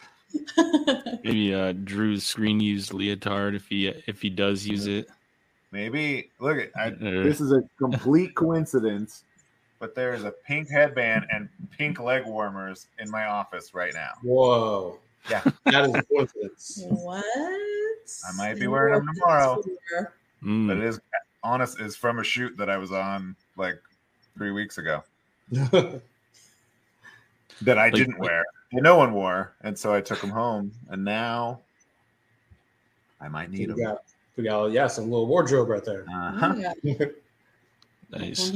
Maybe uh, Drew's screen used leotard if he if he does use it. Maybe look at I, Uh, this is a complete coincidence, but there is a pink headband and pink leg warmers in my office right now. Whoa. Yeah. That is a coincidence. what? I might be wearing them tomorrow. mm, But it is honest is from a shoot that I was on like three weeks ago that I Like- didn't wear. And no one wore, and so I took them home, and now I might we need them. got, we got, yeah, some little wardrobe right there. Uh-huh. Yeah, nice.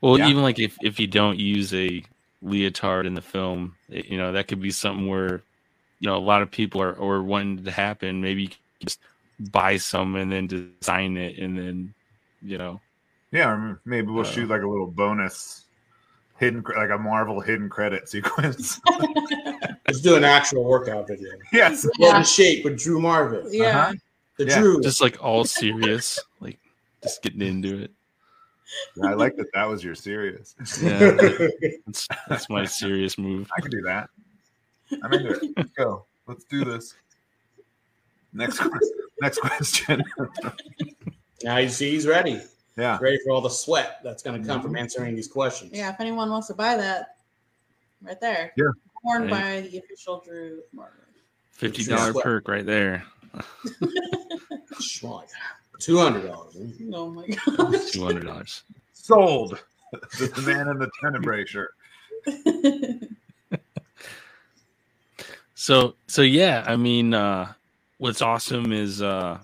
Well, Yeah. even like if if you don't use a leotard in the film. It- you know, that could be something where you know a lot of people are or wanting to happen. Maybe you can just buy some and then design it, and then you know, Yeah, maybe we'll Uh, shoot like a little bonus hidden, like a Marvel hidden credit sequence. Let's do an actual workout video. yes. Well, Yeah. in shape with Drew Marvick. Yeah. Uh-huh. The Yeah. Drew. just like all serious, like just getting into it. I like that. That was your serious. Yeah, that's, that's my serious move. I can do that. I'm into it. Let's go. Let's do this. Next, question. next question. now you see he's ready. Yeah. Ready for all the sweat that's going to come from answering these questions. Yeah, if anyone wants to buy that, right there. Yeah. Worn Right. by the official Drew Marvick. Fifty dollar perk right there. Two hundred dollars. Oh my god. Two hundred dollars. Sold. the man in the tenebrae shirt. So so yeah, I mean, uh, what's awesome is uh,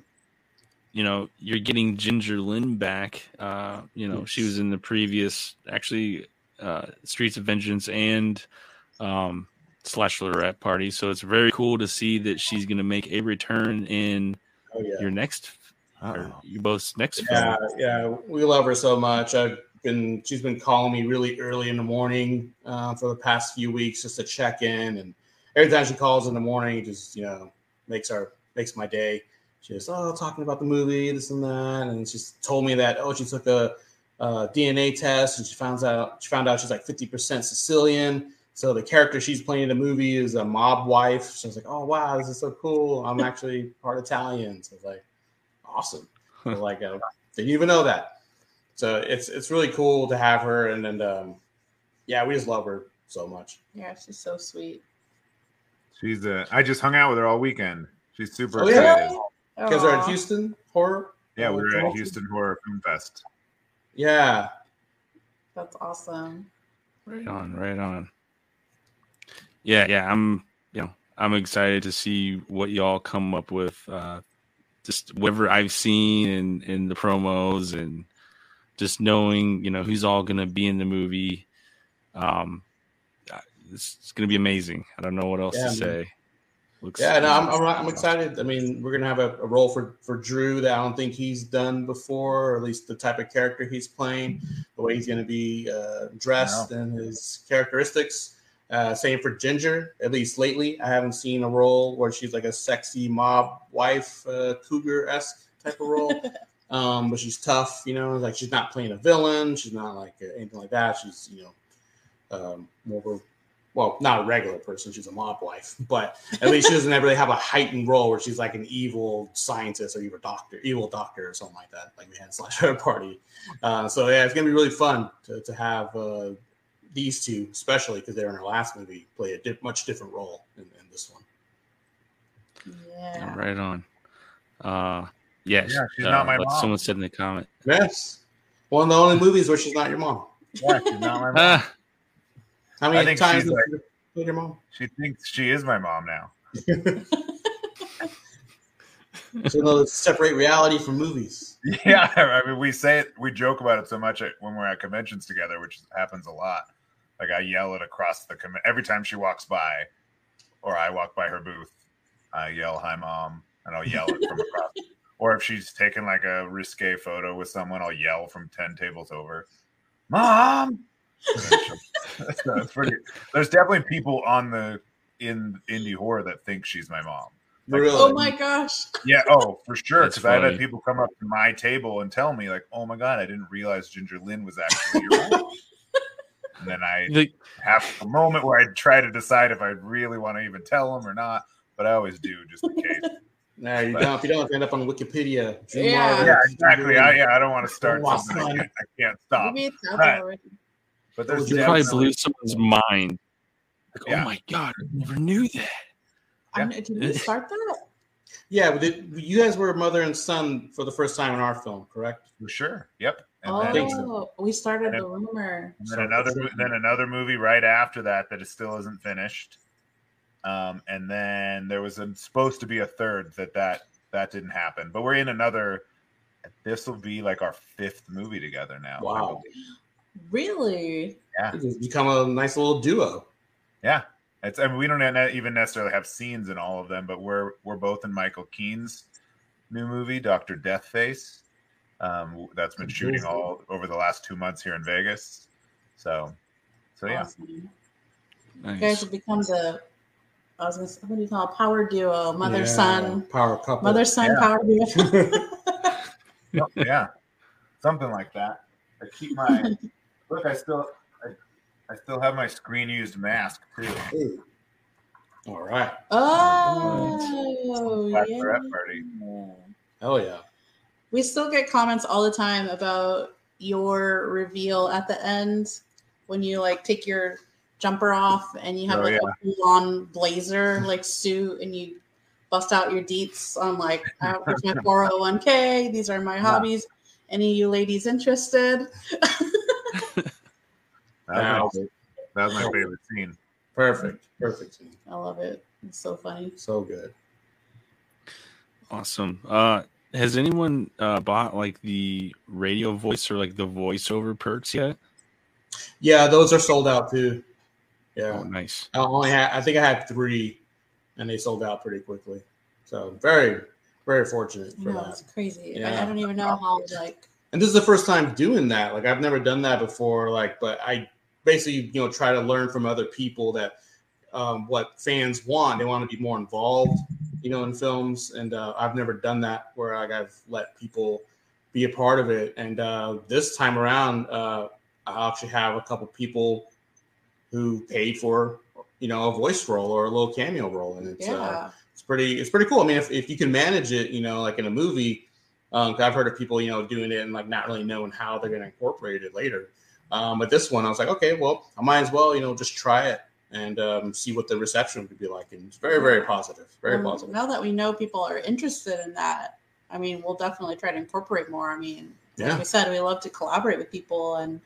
you know you're getting Ginger Lynn back. Uh, you know she was in the previous actually uh, Streets of Vengeance and um, Slashelorette Party. So it's very cool to see that she's going to make a return in Oh yeah. your next or you both next Yeah, film. yeah, we love her so much. I've been, she's been calling me really early in the morning uh, for the past few weeks just to check in, and every time she calls in the morning, just you know makes our makes my day. She just oh talking about the movie, this and that, and she told me that oh she took a, a DNA test and she found out she found out she's like fifty percent Sicilian. So the character she's playing in the movie is a mob wife. So I was like, oh wow, this is so cool. I'm actually part Italian. So I was like, awesome. So, like uh, didn't even know that. So it's it's really cool to have her, and then um, yeah, we just love her so much. yeah, she's so sweet. She's uh, I just hung out with her all weekend. She's super Oh, yeah? Excited. Because they're in Aw. Houston horror. Yeah, we were at Houston Horror Film Fest. Yeah, That's awesome. Right on, right on. Yeah, yeah, I'm you know, I'm excited to see what y'all come up with. Uh just whatever I've seen in in the promos and just knowing, you know, who's all gonna be in the movie. Um it's, it's gonna be amazing. I don't know what else Yeah, to man. say. Looks yeah. No, I'm, I'm I'm excited. I mean, we're gonna have a, a role for for Drew that I don't think he's done before, or at least the type of character he's playing, the way he's gonna be uh, dressed, and his characteristics. Uh, same for Ginger. At least lately, I haven't seen a role where she's like a sexy mob wife, uh, cougar esque type of role. um, but she's tough. You know, like she's not playing a villain. She's not like uh, anything like that. She's you know um, more of a well, not a regular person. She's a mob wife, but at least she doesn't really have a heightened role where she's like an evil scientist or evil doctor, evil doctor or something like that, like we had in Slasher Party. Uh, so yeah, it's gonna be really fun to, to have uh, these two, especially because they're in our last movie, play a di- much different role in, in this one. Yeah. right on. Uh yes, Yeah, she's uh, not my like mom. someone said in the comment. Yes, one of the only movies where she's not your mom. Yeah, she's not my mom. How I many think times she's like- you your mom? She thinks she is my mom now. So you know, let's separate reality from movies. Yeah, I mean, we say it, we joke about it so much when we're at conventions together, which happens a lot. Like I yell it across the con- every time she walks by, or I walk by her booth, I yell "Hi, mom," and I'll yell it from across. Or if she's taking like a risque photo with someone, I'll yell from ten tables over, "Mom!" And then she'll- so it's pretty. There's definitely people on the in indie horror that think she's my mom. Like, Really? Oh my gosh. Yeah, oh, for sure. That's Because I've had people come up to my table and tell me, like, oh my God, I didn't realize Ginger Lynn was actually your mom. and then I like, have a moment where I try to decide if I really want to even tell them or not, but I always do just in case. No, you don't. If you don't, end up on Wikipedia. Yeah. Yeah, exactly. I, yeah, I don't want to start something I can't, I can't stop. But there's you probably blew someone's mind. Like, Yeah. oh my god, I never knew that. I know- Did we start that? Yeah, but did, you guys were mother and son for the first time in our film, correct? for sure. Yep. And oh, then, we started and the rumor. and then another then another movie right after that that is still isn't finished. Um, and then there was a, supposed to be a third that that that didn't happen. But we're in another. This will be like our fifth movie together now. I Wow. Believe. Really? Yeah. It's become a nice little duo. Yeah, it's. I mean, we don't even necessarily have scenes in all of them, but we're we're both in Michael Keane's new movie, Doctor Deathface. Um, that's been shooting all over the last two months here in Vegas. So, so yeah, Awesome. You Nice. guys have become the I was gonna say, what do you call it? Power duo, mother Yeah, son, power couple. mother son Yeah. power duo. Yeah, something like that. I keep my look. I still, I, I still have my screen used mask too. Ooh. All right. oh, Bachelorette yeah. party. Hell yeah. We still get comments all the time about your reveal at the end when you like take your jumper off and you have Oh, like yeah. a full on blazer like suit and you bust out your deets on like here's my 401k these are my hobbies any of you ladies interested That was, my, that was my favorite scene. Perfect. Perfect. scene. i love it it's so funny So good. Awesome. Uh, has anyone uh, bought like the radio voice or like the voiceover perks yet? Yeah, those are sold out too. Yeah. Oh, nice. I only had I think I had three and they sold out pretty quickly. So very, very fortunate for no, that. it's crazy I, Yeah. I don't even know how like And this is the first time doing that. Like I've never done that before. Like, but I basically, you know, try to learn from other people that um, what fans want. They want to be more involved, you know, in films. And uh, I've never done that where like I've let people be a part of it. And uh, this time around, uh, I actually have a couple people who paid for, you know, a voice role or a little cameo role, and it's uh, yeah it's pretty it's pretty cool. I mean, if, if you can manage it, you know, like in a movie, um, 'cause I've heard of people, you know, doing it and like not really knowing how they're going to incorporate it later. Um, but this one, I was like, okay, well, I might as well, you know, just try it and um, see what the reception would be like. And it's very, very positive, very Um, positive. Now that we know people are interested in that, I mean, we'll definitely try to incorporate more. I mean, like Yeah. we said, we love to collaborate with people, and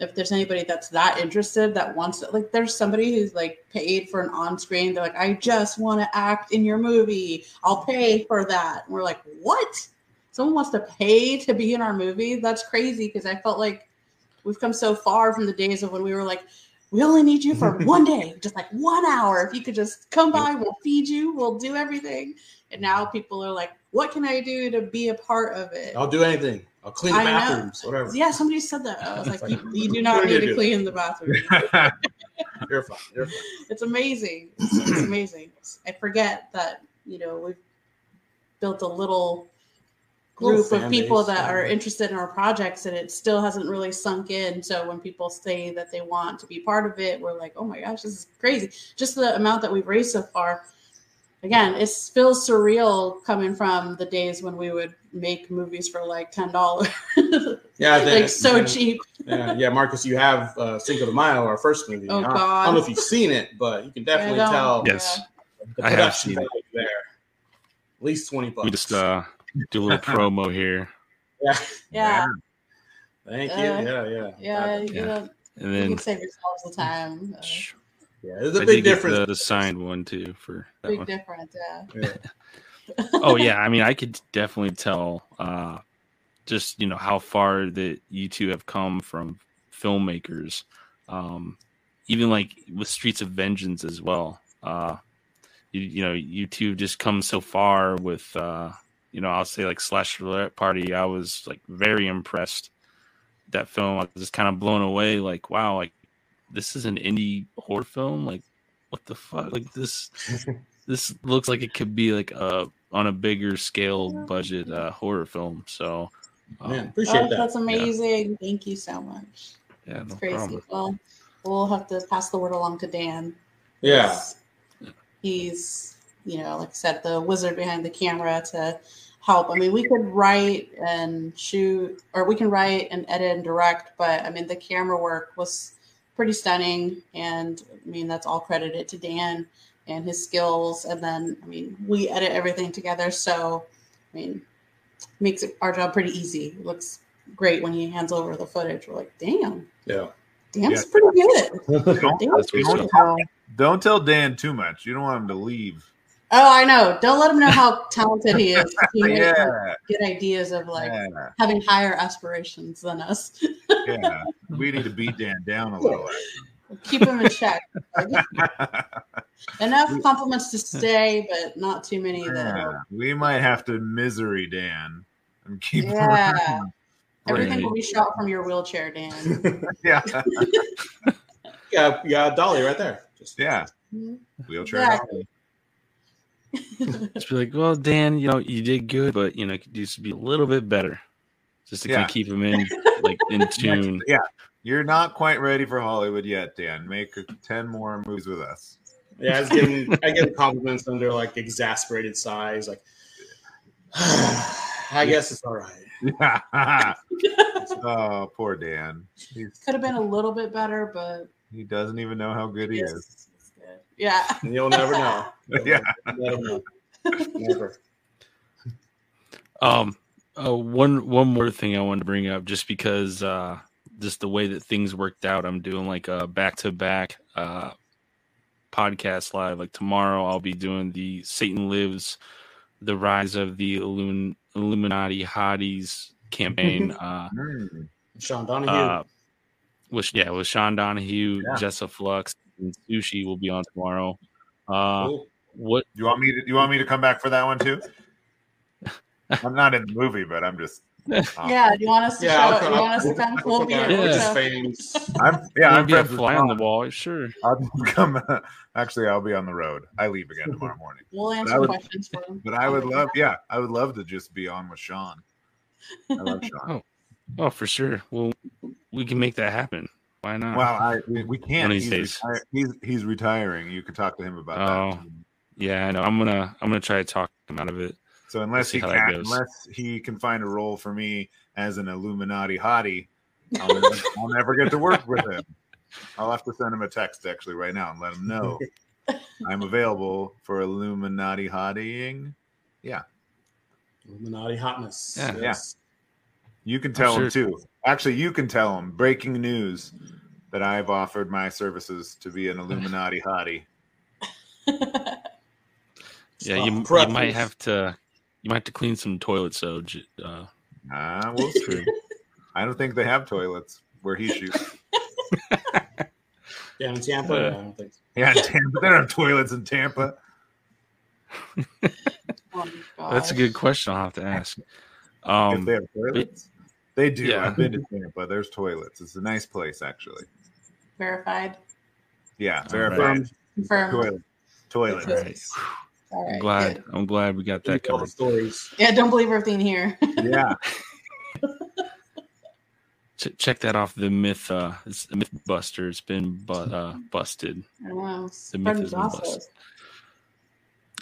if there's anybody that's that interested, that wants to, like, there's somebody who's like paid for an on-screen. They're like, I just want to act in your movie. I'll pay for that. And we're like, what? Someone wants to pay to be in our movie? That's crazy because I felt like we've come so far from the days of when we were like, we only need you for one day, just like one hour. If you could just come by, we'll feed you, we'll do everything. And now people are like, what can I do to be a part of it? I'll do anything. I'll clean the bathrooms, whatever. Yeah, somebody said that. I was like, you, you do not need to clean the bathroom. You're fine. You're fine. It's amazing. It's, it's amazing. I forget that, you know, we've built a Little group of people base, that yeah. are interested in our projects and it still hasn't really sunk in. So when people say that they want to be part of it, we're like, oh my gosh, this is crazy. Just the amount that we've raised so far. Again, it feels surreal coming from the days when we would make movies for like ten dollars, Yeah, then- like so then- cheap. yeah, yeah, Marcus, you have uh, Cinco de Mayo, our first movie. Oh, I, don't, I don't know if you've seen it, but you can definitely tell Yes. the I have seen it. there. At least twenty bucks. We just uh, do a little promo here, Yeah, Yeah. Thank you. uh, yeah, yeah, yeah, you, Yeah. know, and you then can save yourselves the time. Uh, yeah. There's a I big difference. the, the signed one too for that big one. difference, yeah. Yeah. oh yeah i mean i could definitely tell uh just you know how far that you two have come from filmmakers um even like with streets of vengeance as well uh you, you know you two just come so far with uh you know i'll say like Slashelorette party i was like very impressed that film i was just kind of blown away like wow like this is an indie horror film like what the fuck like this this looks like it could be like a on a bigger scale budget uh, horror film. So, um, Man, appreciate Oh, that. that's amazing. Thank you so much. yeah, It's no crazy. problem. Well, we'll have to pass the word along to Dan. Yeah, He's, you know, like I said, the wizard behind the camera to help. I mean, we could write and shoot, or we can write and edit and direct, but I mean, the camera work was pretty stunning. And I mean, that's all credited to Dan and his skills. And then, I mean, we edit everything together. So, I mean, makes it, our job pretty easy. It looks great when he hands over the footage. We're like, damn, yeah. Dan's Yeah. pretty good. Don't, Damn. That's what's don't tell, don't tell Dan too much. You don't want him to leave. Oh, I know. Don't let him know how talented he is. He might Yeah, get ideas of like yeah, having higher aspirations than us. yeah. We need to beat Dan down a little. Keep him in check. Enough compliments to stay, but not too many that Yeah, we might have to misery Dan and keep. Yeah. everything will be shot from your wheelchair, Dan. yeah, yeah, yeah, Dolly right there. Just yeah. Mhm. Wheelchair. Exactly. Just be like, well, Dan, you know, you did good, but you know, you could just be a little bit better, just to kind of keep him in like in tune. Yeah, you're not quite ready for Hollywood yet, Dan. Make ten more movies with us. Yeah, I was getting I get compliments under like exasperated sighs, like I guess it's all right. oh, poor Dan. He's, Could have been a little bit better, but he doesn't even know how good he yes, is. It's good. Yeah. You'll never know. Yeah. Never know. Never. Um, uh, one one more thing I wanted to bring up, just because uh, just the way that things worked out, I'm doing like a back to back uh podcast live. Like tomorrow, I'll be doing the Satan Lives, the Rise of the Illum- Illuminati Hotties campaign. uh, Mm. Sean Donahue. uh, with yeah, with Sean Donahue, Yeah. Jessa Flux, and Sushi will be on tomorrow. Uh, Cool. what You want me to? You want me to come back for that one too? I'm not in the movie, but I'm just. um, Yeah. Do you want us to Yeah, show? come- You want us to come? We'll be Yeah. here. Yeah. I'm yeah. yeah, I'm be a fly on the wall, sure. I'll come. Actually, I'll be on the road. I leave again tomorrow morning. We'll answer would- questions for him. But I would love, yeah, I would love to just be on with Sean. I love Sean. Oh, for sure. Well, we can make that happen. Why not? Well, I we, we can't. One of these He's, days. retire- he's he's retiring. You could talk to him about Oh. that. Yeah, I know. I'm gonna I'm gonna try to talk him out of it. So unless see he can, goes. unless he can find a role for me as an Illuminati hottie, I'll never, I'll never get to work with him. I'll have to send him a text actually right now and let him know I'm available for Illuminati hottying. Yeah. Illuminati hotness. Yeah. Yes. You can tell him too. Actually, you can tell him. Breaking news that I've offered my services to be an Illuminati hottie. Yeah, you, you might have to you might have to clean some toilets though. Uh, Ah, we'll see. I don't think they have toilets where he shoots. Yeah, in Tampa. Uh, yeah, I don't think so. Yeah, in Tampa. They don't have toilets in Tampa. Oh, that's a good question. I'll have to ask. if Um, they have toilets, they do. yeah. I've been to Tampa. But there's toilets. It's a nice place, actually. Verified. Yeah, verified. Confirmed. Confirmed. Toilet. Toilets. right. All I'm glad. good. I'm glad we got that Tell the covered. stories. Yeah, don't believe everything here. Yeah. Ch- check that off. The myth. Uh, it's the myth buster. It's been bu- uh, busted. I don't know. The myth Spreading has been busted.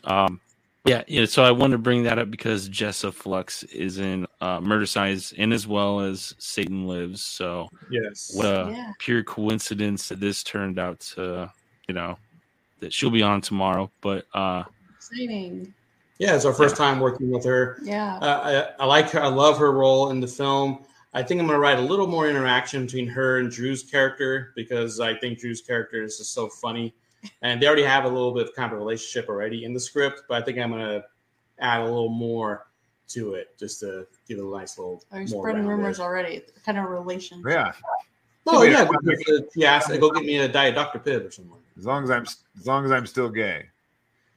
Um, yeah, yeah. So I wanted to bring that up because Jessa Flux is in uh, Murdercise and as well as Satan Lives. So Yes. what a Yeah. pure coincidence that this turned out to, you know, that she'll be on tomorrow. But uh, Exciting. Yeah, it's our first time working with her. Yeah. Uh, I, I like her. I love her role in the film. I think I'm going to write a little more interaction between her and Drew's character because I think Drew's character is just so funny, and they already have a little bit of kind of relationship already in the script. But I think I'm going to add a little more to it just to give it a nice little. Are you more spreading rounded. rumors already? Kind of relationship? Yeah. Oh Yeah. yeah, because, uh, she go get me a diet Dr Pibb or something. As long as I'm as long as I'm still gay.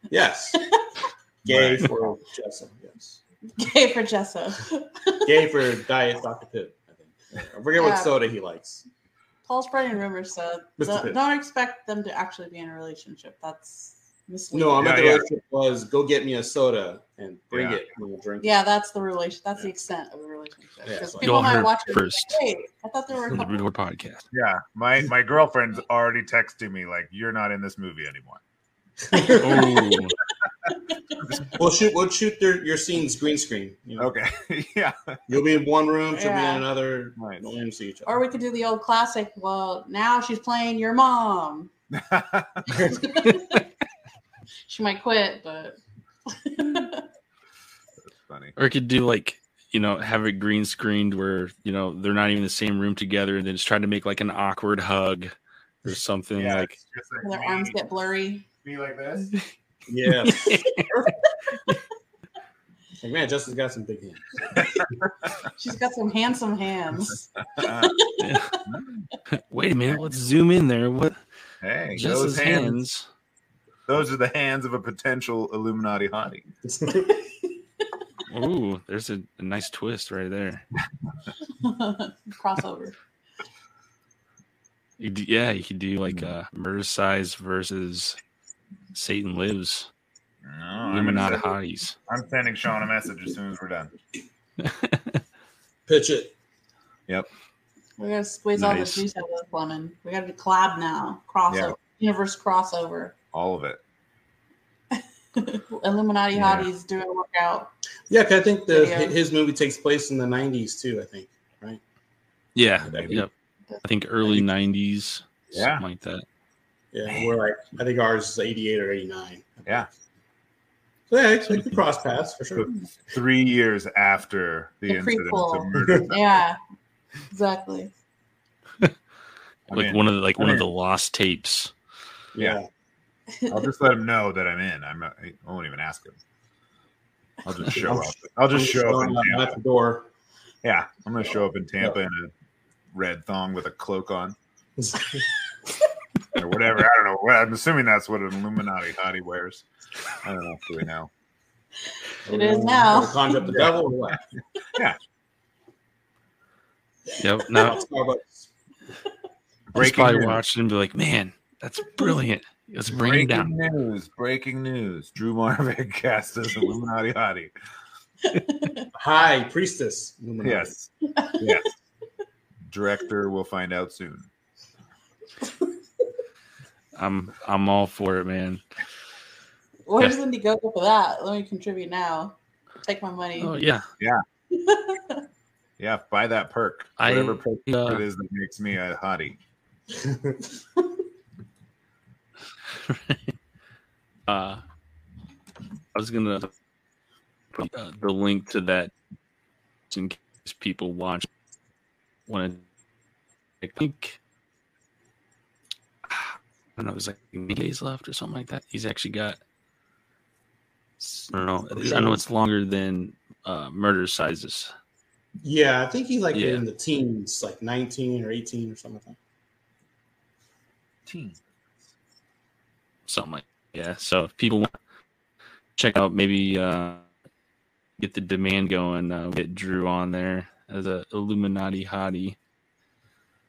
Yes, gay Right. for Jessa. Yes, Gay for Jessa. gay for diet Dr Pibb. I think. I forget Yeah. what soda he likes. Paul spreading rumors, so Mr. don't, expect them to actually be in a relationship. That's misleading. No, I'm Yeah, the yeah. relationship was go get me a soda and bring Yeah. it and we'll drink. Yeah, that's the relation. That's the extent of the relationship. Yeah, Because people Y'all might heard watch it. and be first. like, Hey, I thought they were a from couple. Podcast. Yeah. My my girlfriend's already texting me like you're not in this movie anymore. Oh, We'll shoot. We'll shoot their, your scenes green screen. You know? Okay. yeah. You'll be in one room. She'll Yeah. be in another. Nice. Don't let see each other. Or we could do the old classic. Well, now she's playing your mom. She might quit, but That's Funny. or it could do like you know have it green screened where you know they're not even in the same room together, and then just try to make like an awkward hug or something Yeah, like. like their arms get blurry. Me like this. Yeah. like, man, Justin's got some big hands. She's got some handsome hands. Wait a minute, let's zoom in there. What hey, just those hands, hands? Those are the hands of a potential Illuminati hottie. Ooh, there's a, a nice twist right there. Crossover. You do, yeah, you could do like a Murdercise versus Satan lives. No, I'm, Illuminati gonna- hotties. I'm sending Sean a message as soon as we're done. Pitch it. Yep. We gotta squeeze all the juice out of the lemon. We gotta do collab now. Crossover. Yeah. Universe crossover. All of it. Illuminati Yeah. hotties doing a workout. Yeah, 'cause I think the Video. his movie takes place in the '90s too. I think. Right? Yeah, yep. I think early '90s, Yeah. something like that. Yeah, we're like I think ours is '88 or '89. Yeah. So yeah, it's like the cross paths for sure. Three years after the, The incident prequel. of murder. Yeah. Exactly. Like mean, one of the like I one of the lost tapes. Yeah. I'll just let him know that I'm in. I'm not, I won't even ask him. I'll just show up. I'll just show up in I'm Tampa. at the door. Yeah, I'm gonna show up in Tampa in a red thong with a cloak on or whatever. I don't know. I'm assuming that's what an Illuminati hottie wears. I don't know. Do we know? It is now. Conjure up the devil or what? Yep. Now Breaking probably news. watch and be like, man, that's brilliant. Let's bring Breaking down. news! Breaking news! Drew Marvick cast as Illuminati hottie. Hi, priestess. Illuminati. Yes, yes. Director we'll find out soon. I'm I'm all for it, man. Where's Indiegogo for that? Let me contribute now. Take my money. Oh yeah. Yeah, yeah. buy that perk. I, Whatever perk uh, it is that makes me a hottie. Uh, I was gonna put uh, the link to that in case people watch. Want to? I think I don't know. It was like eight days left or something like that. He's actually got. I don't know. I know it's longer than uh, Murdercise's. Yeah, I think he's like Yeah. in the teens, like 19 or 18 or something like Team. something like yeah. So if people want to check out, maybe uh, get the demand going, uh, get Drew on there as a Illuminati hottie.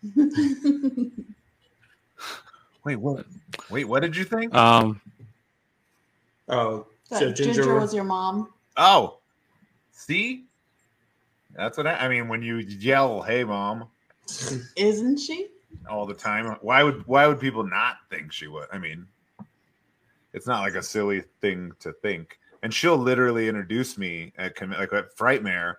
Wait, what? Wait, what did you think? Um. Oh, so Ginger, Ginger, was your mom. Oh, see, that's what I, I mean. When you yell, "Hey, mom," Isn't she? all the time, why would why would people not think she would? I mean, it's not like a silly thing to think. And she'll literally introduce me at com- like at Frightmare.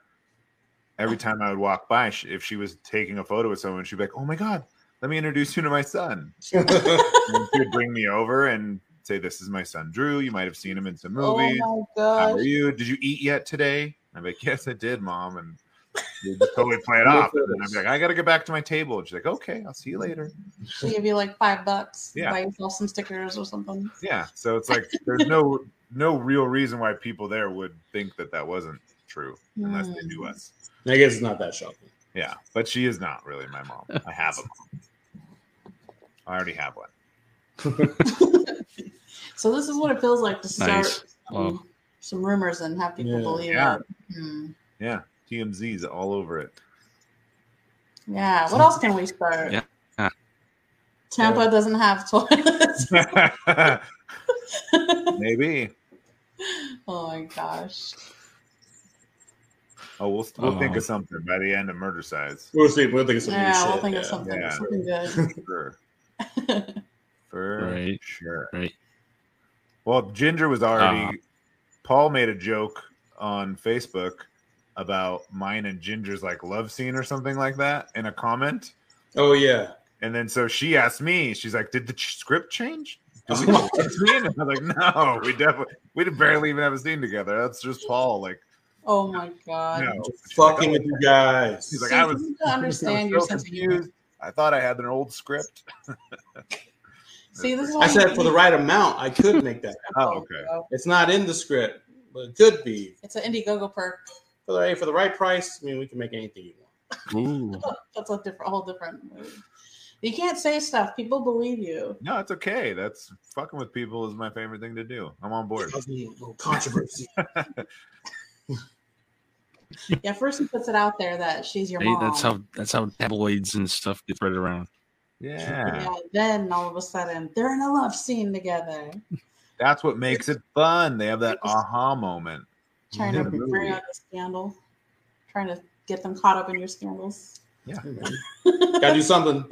Every time I would walk by, she, if she was taking a photo with someone, she'd be like, "Oh my god, let me introduce you to my son." And she would bring me over and say, "This is my son, Drew. You might have seen him in some movies." Oh my How are you? Did you eat yet today? I'm like, yes, I did, mom. And we just totally play it off. And I'd be like, I got to get back to my table. And she's like, okay, I'll see you later. She give you like five bucks. Yeah. Buy yourself some stickers or something. Yeah. So it's like there's no no real reason why people there would think that that wasn't true unless they Hmm. knew us. I guess it's not that shocking. Yeah, but she is not really my mom. I have a mom. I already have one. So this is what it feels like to start Nice. um, Wow. some rumors and have people Yeah. believe Yeah. it. Hmm. Yeah, TMZ's all over it. Yeah. What else can we start? Yeah. Yeah. Tampa doesn't have toilets. Maybe. oh my gosh. Oh, we'll we'll think Oh. of something by the end of Murdercise. We'll see. We'll think of some new Yeah, we'll think of something. Yeah. Something good. Sure. For Right. sure. right. Well, Ginger was already. Uh-huh. Paul made a joke on Facebook about mine and Ginger's like love scene or something like that in a comment, Oh yeah. and then so she asked me, she's like, "Did the ch- script change?" Did we scene? And I was like, "No, we definitely we did barely even have a scene together. That's just Paul." Like, Oh my god. no. She's Fucking like, with you guys. He's like, See, I was, you need I understand was your so sense of humor. confused. I thought I had an old script. See, this is I said for the right amount, I could make that. happen. Oh, okay. It's not in the script, but it could be. It's an Indiegogo perk. For the, for the right price, I mean, we can make anything you want. That's a different, whole different. You can't say stuff. People believe you. No, it's okay. That's fucking with people is my favorite thing to do. I'm on board. A little controversy. Yeah, first he puts it out there that she's your Hey, mom. that's how that's how tabloids and stuff get spread around. Yeah. Yeah, then all of a sudden they're in a love scene together, That's what makes it fun. They have that aha moment. trying to the bring out the scandal, trying to get them caught up in your scandals. Yeah. Gotta do something.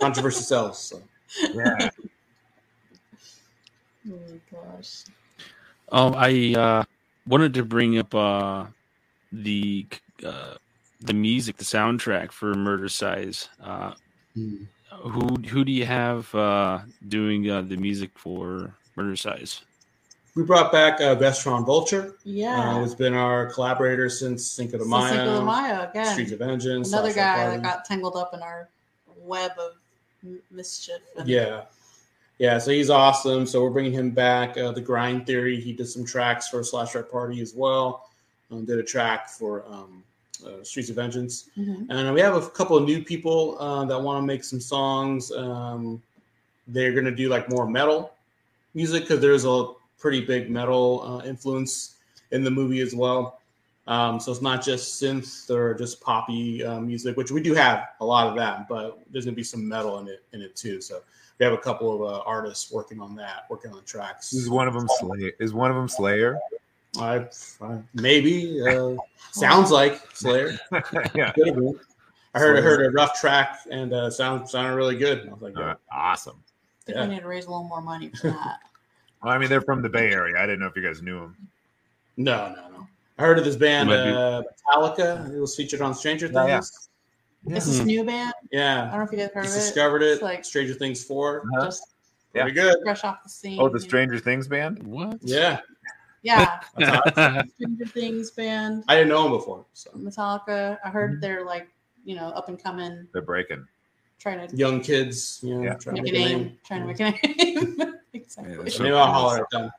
Controversy sells. So. Yeah. Oh my gosh. Oh, I uh, wanted to bring up uh, the uh, the music, the soundtrack for Murdercise. Uh, who who do you have uh, doing uh, the music for Murdercise? We brought back uh, Vestron Vulture. Yeah. Uh, who's been our collaborator since Cinco de Since Mayo, Cinco de Mayo again. Streets of Vengeance. Another Slasher guy Party. that got tangled up in our web of mischief. and- Yeah. Yeah, so he's awesome. So we're bringing him back. Uh, the Grind Theory, he did some tracks for Slash Art Party as well. Um, did a track for um, uh, Streets of Vengeance. Mhm. And we have a couple of new people uh, that want to make some songs. Um, they're going to do like more metal music because there's a pretty big metal uh, influence in the movie as well. Um, so it's not just synth or just poppy uh, music, which we do have a lot of that, but there's going to be some metal in it in it too. So we have a couple of uh, artists working on that, working on tracks. Is one of them Slayer? Is one of them Slayer? I, I maybe uh, sounds like Slayer. yeah. Could. I heard I heard a rough track and uh, sound sounded really good. I was like, Uh, awesome. I think Yeah. we need to raise a little more money for that. Well, I mean, they're from the Bay Area. I didn't know if you guys knew them. no, no, no. I heard of this band, uh, Metallica. It was featured on Stranger Things. Yeah, yeah. It's this Hmm. new band. Yeah, I don't know if you guys heard just of it. discovered it. It's like Stranger Things four. Uh-huh. just Yeah. Pretty good. fresh off the scene. Oh, the you know. Stranger Things band? What? Yeah, Yeah, yeah. Stranger Things band, I didn't know them before. So Metallica. I heard Mm-hmm. they're like you know up and coming, They're breaking. trying to young kids, you know, Yeah. trying to make make a a name, name. trying to make a name. Yeah, exactly. that's Maybe I'll holler at them.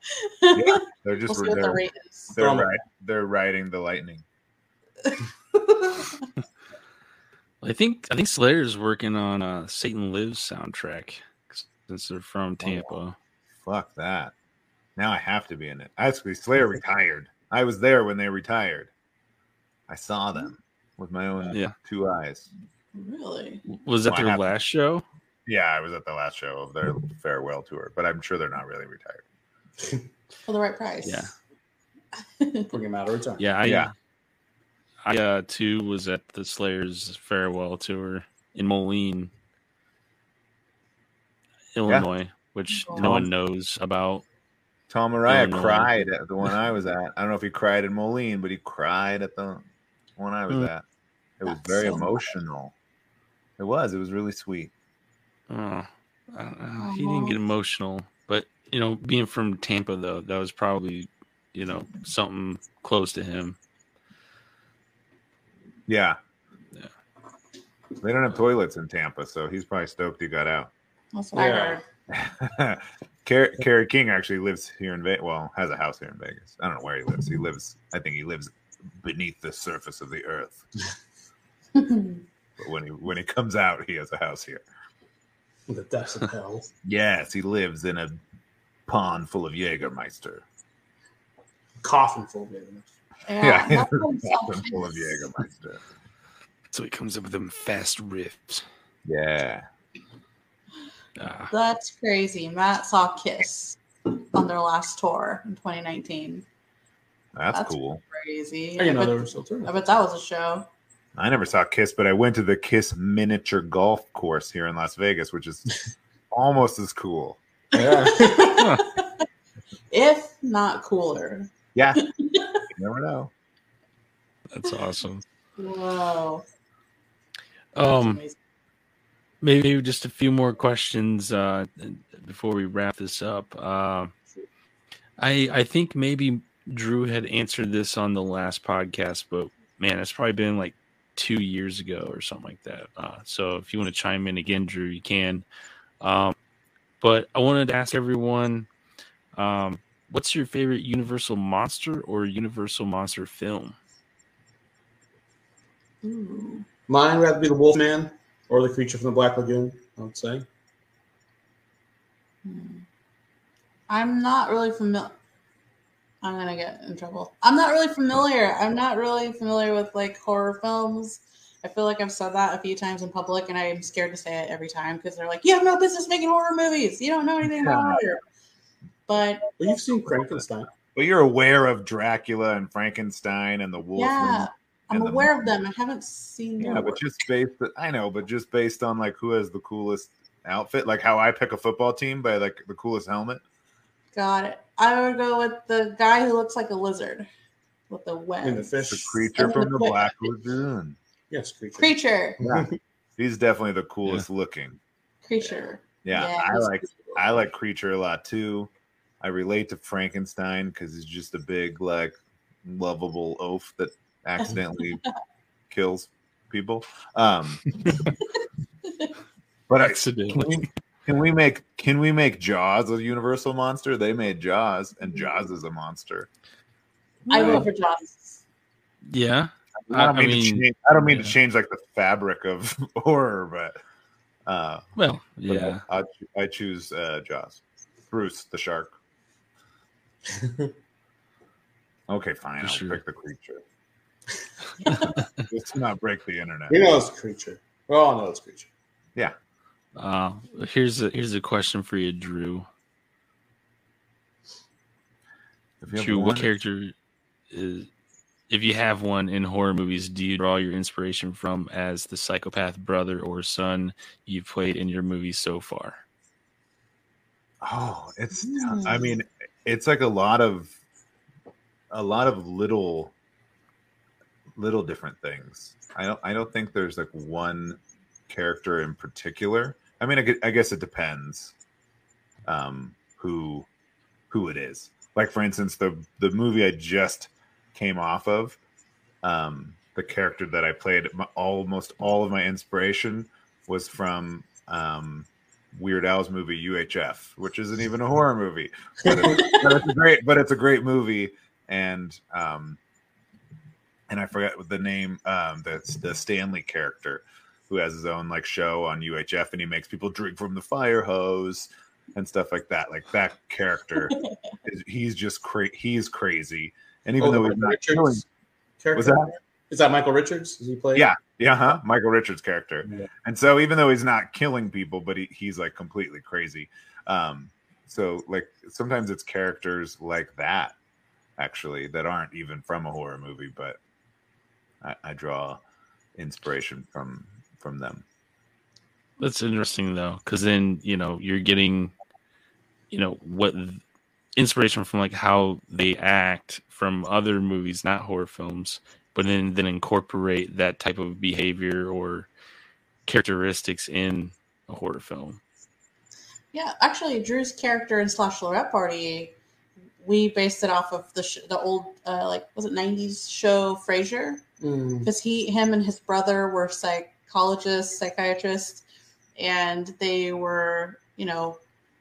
They're we'll just see what the they're, rate is. they're, From- ri- they're riding the lightning. I think I think Slayer's working on a Satan Lives soundtrack since they're from Tampa. Fuck that. Now I have to be in it. Actually, Slayer retired. I was there when they retired. I saw them with my own Yeah. two eyes. really? Was that Well, I their have- last show? Yeah, I was at the last show of their farewell tour, but I'm sure they're not really retired. For the right price. Yeah. Bring them out of return. Yeah, I, Yeah. I uh, too was at the Slayer's farewell tour in Moline, Illinois, which Oh. no one knows about. Tom Araya Illinois. cried at the one I was at. I don't know if he cried in Moline, but he cried at the one I was Hmm. at. It was That's very so- emotional. It was. It was really sweet. Oh, I don't know. He didn't get emotional, but you know, being from Tampa though, that was probably you know something close to him. Yeah. Yeah. They don't have toilets in Tampa, so he's probably stoked he got out. That's what Yeah. I heard. Car- Kerry King actually lives here in Vegas. Well, has a house here in Vegas. I don't know where he lives. He lives, I think he lives beneath the surface of the earth. But when he when he comes out, he has a house here. The depths of hell. Yes, he lives in a pond full of Jägermeister. Coffin full of it. yeah, Yeah, that's what it pond sounds full of. Jägermeister. So he comes up with them fast riffs. Yeah. Ah, That's crazy. Matt saw Kiss on their last tour in 2019. That's, That's- cool. Crazy. I didn't know they bet, were still touring. I bet that was a show. I never saw Kiss, but I went to the Kiss miniature golf course here in Las Vegas, which is almost as cool. Yeah. If not cooler. Yeah. you never know. that's awesome. Whoa. That's Um, amazing. Maybe just a few more questions uh, before we wrap this up. Uh, I I think maybe Drew had answered this on the last podcast, but man, it's probably been like two years ago or something like that. Uh, so if you want to chime in again, Drew, you can. Um, But I wanted to ask everyone, um, what's your favorite Universal monster or Universal monster film? Mine would have to be the Wolfman or the creature from the Black Lagoon. I would say. Hmm. I'm not really familiar. I'm gonna get in trouble. I'm not really familiar. I'm not really familiar with like horror films. I feel like I've said that a few times in public, and I'm scared to say it every time because they're like, "You have no business making horror movies. You don't know anything about horror." But Well, you've seen Frankenstein. But you're aware of Dracula and Frankenstein and the Wolfman. yeah, I'm and the aware of them. I haven't seen. Them. Yeah, their but work. just based I know, but just based on like who has the coolest outfit, like how I pick a football team by like the coolest helmet. got it. I would go with the guy who looks like a lizard with the web. And the fish. The creature And from the the quick- Black Lagoon. Yes, creature. creature, Yeah. He's definitely the coolest looking. creature. Yeah, I like cool. I like Creature a lot too. I relate to Frankenstein because he's just a big, like, lovable oaf that accidentally kills people. Um, but I, can, Accidentally. we, can we make can we make Jaws a universal monster? They made Jaws, and Jaws is a monster. I vote for Jaws. Yeah. I don't I mean, mean, to change, I don't mean to change like the fabric of horror, but uh, Well, yeah. I, I, I choose uh, Jaws. Bruce the shark. Okay, fine. I'll Sure. pick the creature. Let's not break the internet. We know it's creature. We all know it's creature. Uh, here's a here's a question for you, Drew. If you Drew, what character is if you have one in horror movies, do you draw your inspiration from as the psychopath brother or son you've played in your movies so far? Oh, it's. Hmm. I mean, it's like a lot of, a lot of little, little different things. I don't. I don't think there's like one character in particular. I mean, I, I guess it depends, um, who, who it is. Like for instance, the the movie I just came off of, um, the character that I played, my, almost all of my inspiration was from um, Weird Al's movie UHF, which isn't even a horror movie, but it's, but it's a great, but it's a great movie, and um, and I forget what the name, um, that's the Stanley character who has his own like show on UHF, and he makes people drink from the fire hose and stuff like that. Like that character, is, he's just crazy. he's crazy, and even Oh, though he's Michael not killing, character. Was that- Is that Michael Richards? Does he play? Yeah. yeah, huh? Michael Richards character. Yeah. And so even though he's not killing people, but he, he's like completely crazy. Um, so like sometimes it's characters like that actually that aren't even from a horror movie, but I, I draw inspiration from from them. That's interesting though, because then you know you're getting, you know, what inspiration from like how they act from other movies, not horror films, but then then incorporate that type of behavior or characteristics in a horror film. Yeah, actually, Drew's character in Slashelorette Party, we based it off of the sh- the old uh, like was it '90s show Frasier Mm. because he him and his brother were psychologists, psychiatrists, and they were you know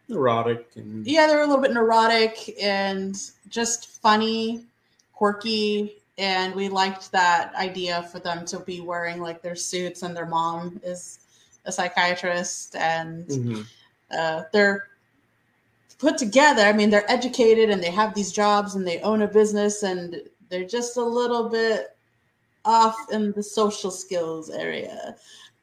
neurotic and yeah they were a little bit neurotic and just funny, quirky, and we liked that idea for them to be wearing like their suits and their mom is a psychiatrist and Mhm. uh, they're put together. I mean, they're educated and they have these jobs and they own a business and they're just a little bit off in the social skills area.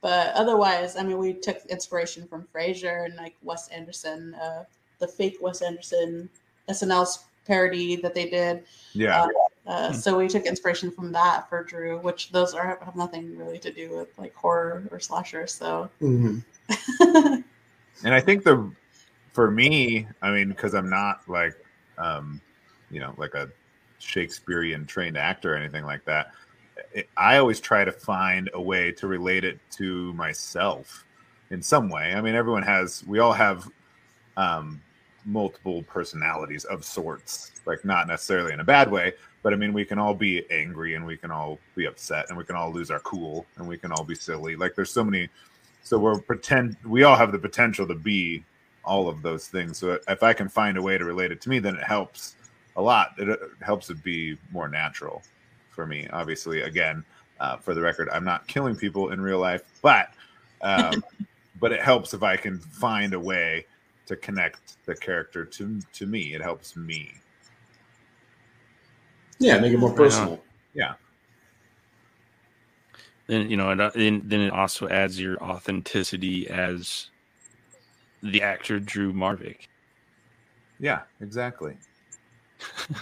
But otherwise, I mean, we took inspiration from Frasier and like Wes Anderson, uh, the fake Wes Anderson SNL's parody that they did. Yeah. Uh, uh, so we took inspiration from that for Drew, which those are have nothing really to do with like horror or slasher. So Mhm. and I think the for me, I mean, because I'm not like um, you know, like a Shakespearean trained actor or anything like that. It, I always try to find a way to relate it to myself in some way. I mean, everyone has, we all have um, multiple personalities of sorts, like not necessarily in a bad way, but I mean, we can all be angry and we can all be upset and we can all lose our cool and we can all be silly. Like, there's so many so we're pretend we all have the potential to be all of those things. So if I can find a way to relate it to me, then it helps a lot. It, it helps it be more natural for me. Obviously, again, uh, for the record, I'm not killing people in real life, but um, but it helps if I can find a way to connect the character to to me. It helps me. Yeah, make it more Right personal. Yeah. then you know it, then then it also adds your authenticity as the actor Drew Marvick. Yeah, exactly.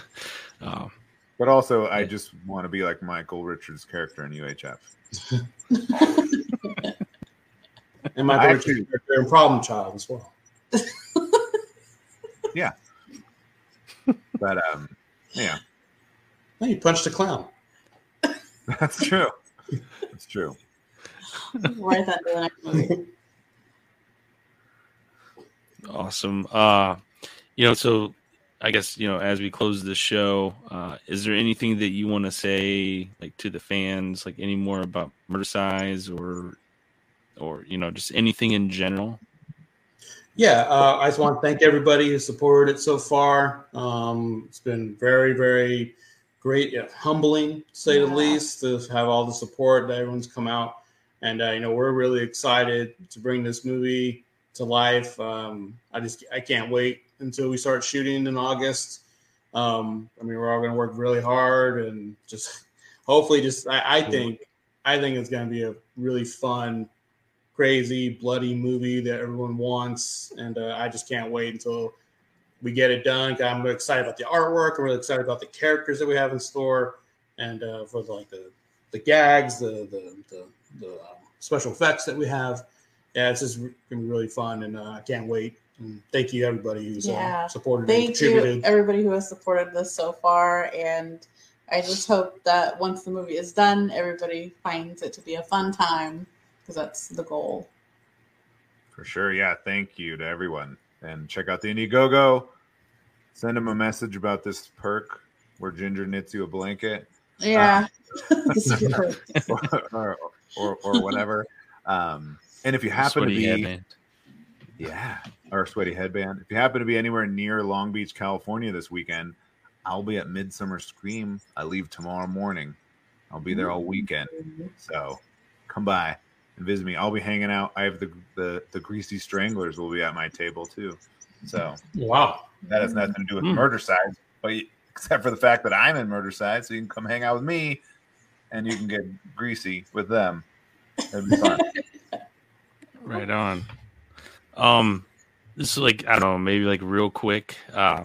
Um, But also, I just want to be like Michael Richards' character in UHF. And my I character actually- and Problem Child as well. Yeah. But um, yeah, Hey, you punched a clown. that's true. That's true. Write that to the next movie. Awesome. Uh, you know, so I guess you know as we close the show, uh, is there anything that you want to say like to the fans, like any more about Murdercise or or you know just anything in general? Yeah, uh, I just want to thank everybody who supported it so far. Um, it's been very, very great, yeah, humbling, to say the least, to have all the support that everyone's come out. And uh, you know, we're really excited to bring this movie to life. Um, I just I can't wait until we start shooting in August. Um, I mean, we're all going to work really hard and just hopefully, just I, I think I think it's going to be a really fun crazy, bloody movie that everyone wants, and uh, I just can't wait until we get it done. I'm really excited about the artwork. I'm really excited about the characters that we have in store, and uh, for the, like the the gags, the the the, the um, special effects that we have. Yeah, it's just gonna be really fun, and uh, I can't wait. And thank you everybody who's Yeah. uh, supported and Thank you, everybody who has supported this so far, and I just hope that once the movie is done, everybody finds it to be a fun time because that's the goal. For sure. Yeah. Thank you to everyone. And check out the Indiegogo. Send them a message about this perk where Ginger knits you a blanket Yeah, or, or, or, or whatever. Um, and if you happen to be, headband. yeah, or a sweaty headband. If you happen to be anywhere near Long Beach, California this weekend, I'll be at Midsummer Scream. I leave tomorrow morning. I'll be there all weekend. So come by and visit me. I'll be hanging out. I have the the, the greasy stranglers will be at my table too. So Wow. that has nothing to do with Hmm. Murdercise, but except for the fact that I'm in Murdercise, so you can come hang out with me and you can get greasy with them. It'd be fun. Right on. Um, this is like I don't know, maybe like real quick. Uh,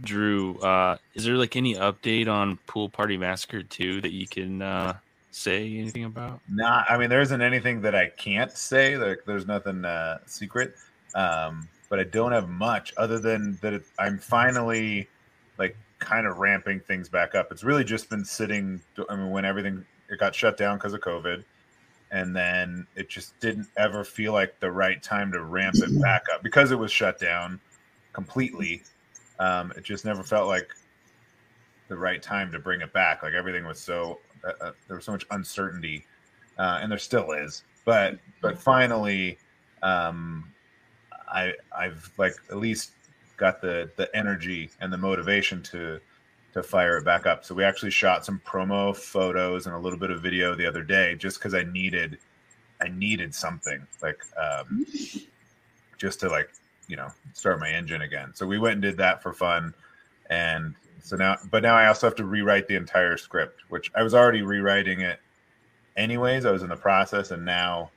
Drew, uh, is there like any update on Pool Party Massacre two that you can uh, say anything about? Not, I mean, there isn't anything that I can't say. Like, there's nothing uh, secret. Um, but I don't have much other than that. It, I'm finally like kind of ramping things back up. It's really just been sitting. I mean, when everything it got shut down because of COVID, and then it just didn't ever feel like the right time to ramp it back up because it was shut down completely. Um, it just never felt like the right time to bring it back. Like everything was so uh, uh, there was so much uncertainty, uh, and there still is. But but finally, um, I I've like at least got the the energy and the motivation to to fire it back up. So we actually shot some promo photos and a little bit of video the other day, just because I needed I needed something like um, just to like you know start my engine again. So we went and did that for fun, and so now but now I also have to rewrite the entire script, which I was already rewriting it anyways. I was in the process, and now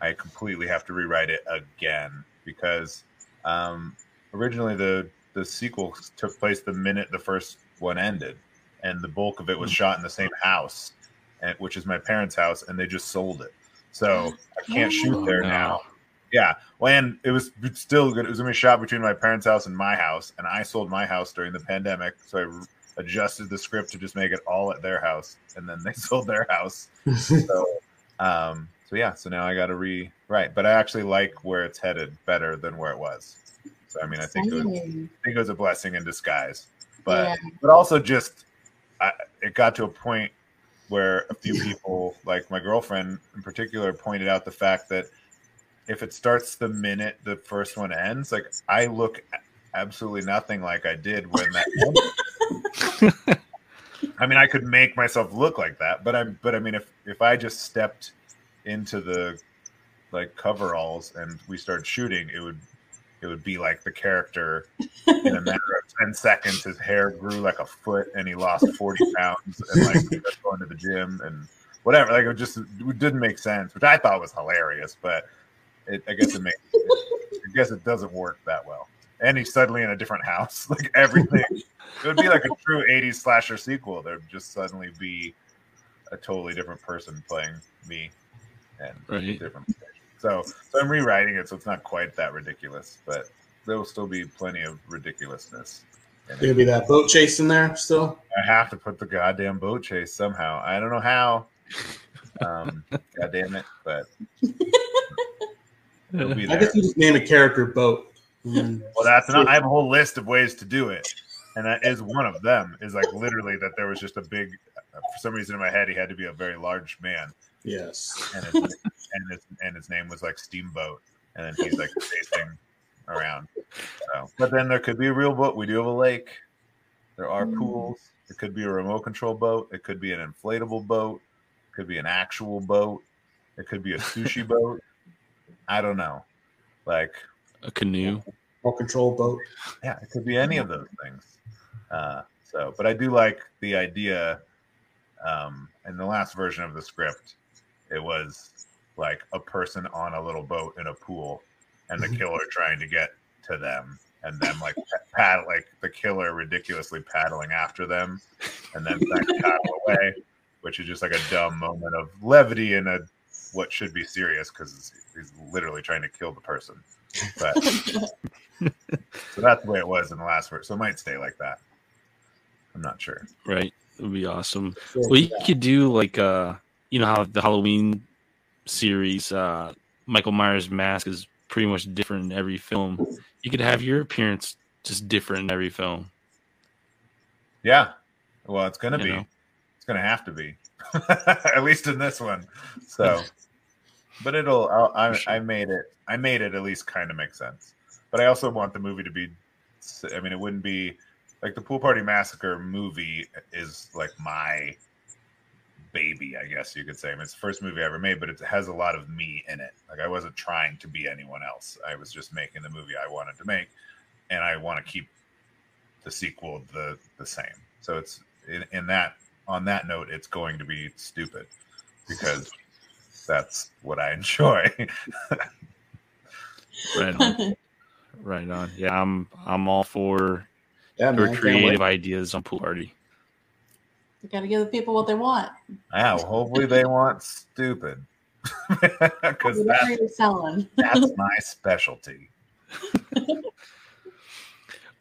I completely have to rewrite it again because um, originally the the sequel took place the minute the first one ended, and the bulk of it was shot in the same house, and, which is my parents' house, and they just sold it. So I can't shoot Oh, there no. now. Yeah, well, and it was still good. It was gonna be shot between my parents' house and my house, and I sold my house during the pandemic, so I adjusted the script to just make it all at their house, and then they sold their house. So, um, so yeah, so now I got to rewrite, but I actually like where it's headed better than where it was. So I mean, I think it was, I think it was a blessing in disguise, but Yeah. but also just I, it got to a point where a few people, like my girlfriend in particular, pointed out the fact that if it starts the minute the first one ends, like I look absolutely nothing like I did when that. I mean, I could make myself look like that, but I'm. But I mean, if if I just stepped into the like coveralls and we started shooting, it would it would be like the character in a matter of 10 seconds his hair grew like a foot and he lost 40 pounds and like going to the gym and whatever like it just it didn't make sense which i thought was hilarious but it, i guess it makes i guess it doesn't work that well and he's suddenly in a different house like everything it would be like a true 80s slasher sequel there'd just suddenly be a totally different person playing me and Right. different so, so I'm rewriting it so it's not quite that ridiculous, but there will still be plenty of ridiculousness. in it. Gonna be that boat chase in there still. I have to put the goddamn boat chase somehow. I don't know how. Um, God damn it, but it'll be I guess you just name a character boat. Mm. Well, that's not. I have a whole list of ways to do it, and that is one of them. Is like literally that there was just a big. For some reason in my head, he had to be a very large man, Yes. and his, and his and his name was like Steamboat, and then he's like chasing around. So, but then there could be a real boat. We do have a lake. There are Mm. pools. It could be a remote control boat. It could be an inflatable boat. It could be an actual boat. It could be a sushi boat. I don't know. Like, A canoe. remote control boat. yeah, it could be any of those things. Uh, so, but I do like the idea. Um, in the last version of the script, it was like a person on a little boat in a pool, and the Mhm. killer trying to get to them, and then like pad like the killer ridiculously paddling after them, and then paddle away, which is just like a dumb moment of levity in a what should be serious because he's literally trying to kill the person. But so that's the way it was in the last verse. So it might stay like that. I'm not sure. Right. It would be awesome. Well, you could do like uh, you know how the Halloween series, uh, Michael Myers' mask is pretty much different in every film. You could have your appearance just different in every film. Yeah. Well, it's gonna be. know. It's gonna have to be. at least in this one. So, but it'll. I'll, I, sure. I made it. I made it at least kind of make sense. But I also want the movie to be. I mean, it wouldn't be like the Pool Party Massacre movie is like my baby, I guess you could say. I mean, it's the first movie I ever made, but it has a lot of me in it. Like I wasn't trying to be anyone else. I was just making the movie I wanted to make, and I want to keep the sequel the the same. So it's in, in that on that note, it's going to be stupid because that's what I enjoy. Right on. right on. Yeah, I'm I'm all for Yeah, your man, creative ideas on pool party. You got to give the people what they want. yeah, well, hopefully they want stupid because that's that's my specialty.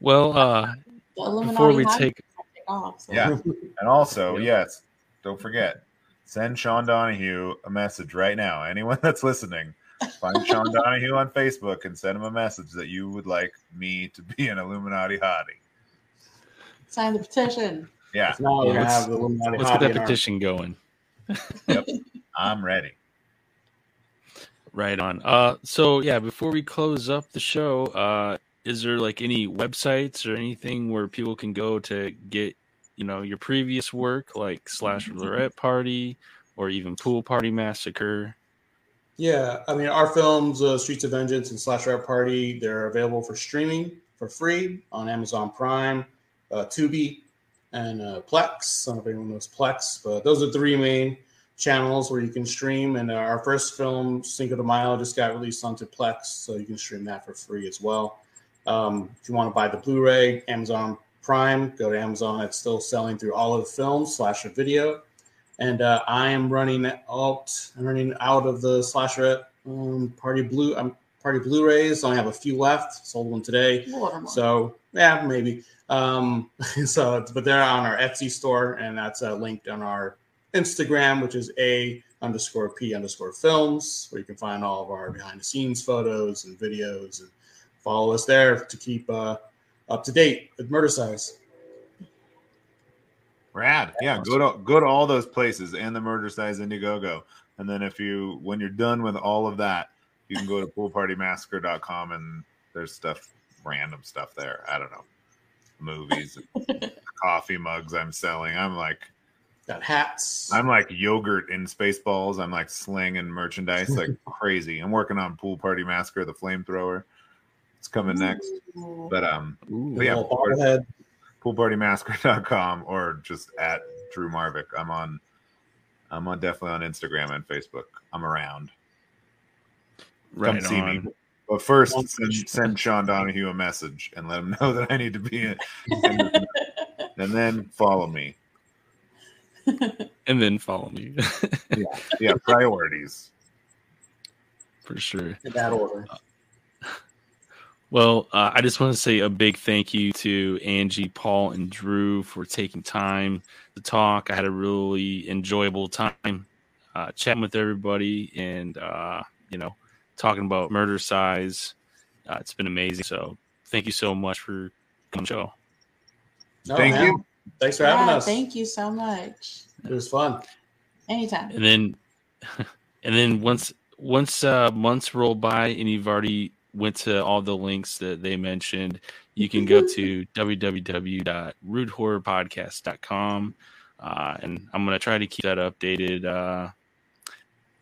Well, uh, before we take take off. so- Yeah. And also, yes, don't forget, send Sean Donahue a message right now. Anyone that's listening, find Sean Donahue on Facebook and send him a message that you would like me to be an Illuminati hottie. Sign the petition. Yeah, Now we're Yeah, let's- have the Illuminati let's get that in our- petition going. I'm ready. Right on. Uh, so yeah, before we close up the show, uh, is there like any websites or anything where people can go to get, you know, your previous work, like Slashelorette Party or even Pool Party Massacre? Yeah, I mean, our films, uh, Streets of Vengeance and Slashelorette Party, they're available for streaming for free on Amazon Prime, uh, Tubi, and uh, Plex. I don't know if anyone knows Plex, but those are three main channels where you can stream. And uh, our first film, Cinco de Mayo, just got released onto Plex, so you can stream that for free as well. Um, if you want to buy the Blu-ray, Amazon Prime, go to Amazon. It's still selling through all of the films slash a video and uh, I am running out. I'm running out of the slasher um, party blue. Um, party Blu-rays. I only have a few left. Sold one today. So yeah, maybe. Um, so, but they're on our Etsy store, and that's uh, linked on our Instagram, which is a underscore p underscore films, where you can find all of our behind the scenes photos and videos, and follow us there to keep uh, up to date with Murdercise. Rad. Yeah, go to go to all those places and the Murdercise Indiegogo. And then if you when you're done with all of that, you can go to poolpartymassacre.com and there's stuff, random stuff there. I don't know, movies, coffee mugs I'm selling. I'm like, Got hats. I'm like yogurt in Spaceballs. I'm like slinging merchandise like crazy. I'm working on Pool Party Massacre, the flamethrower. It's coming next. But um, Ooh. but yeah, Little pool, bobblehead. poolpartymassacre.com or just at Drew Marvick. I'm on. I'm on definitely on Instagram and Facebook. I'm around. right see me. On. But first, send, send Sean Donahue a message and let him know that I need to be in. and then follow me. and then follow me Yeah, priorities. for sure. In that order. Well, uh, I just want to say a big thank you to Angie, Paul, and Drew for taking time to talk. I had a really enjoyable time uh, chatting with everybody and, uh, you know, talking about Murdercise. Uh, it's been amazing. So thank you so much for coming on the show. No, Thank man. you. Thanks for having us. Thank you so much. It was fun. Anytime. And then, and then once once uh, months roll by and you've already went to all the links that they mentioned, you can go to www.rudehorrorpodcast.com. Uh, and I'm going to try to keep that updated uh,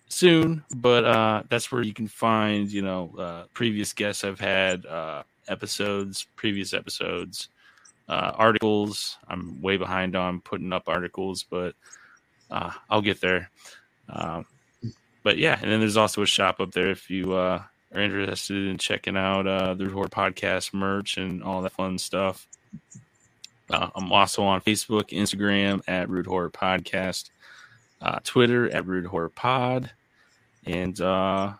soon, but uh, that's where you can find, you know, uh, previous guests I've had, uh, episodes, previous episodes, uh, articles. I'm way behind on putting up articles, but uh, I'll get there. Um, but yeah, and then there's also a shop up there if you uh, are interested in checking out uh, the Horror Podcast merch and all that fun stuff. Uh, I'm also on Facebook, Instagram at Rude Horror Podcast, uh, Twitter at Rude Horror Pod, and uh,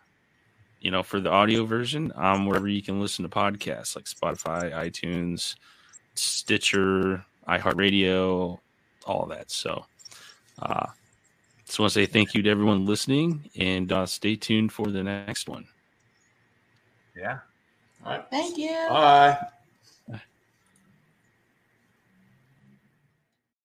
you know for the audio version, um, wherever you can listen to podcasts like Spotify, iTunes, Stitcher, iHeartRadio, all of that. So. Uh, just want to say thank you to everyone listening and uh, stay tuned for the next one. Yeah. All right. Thank you. Bye.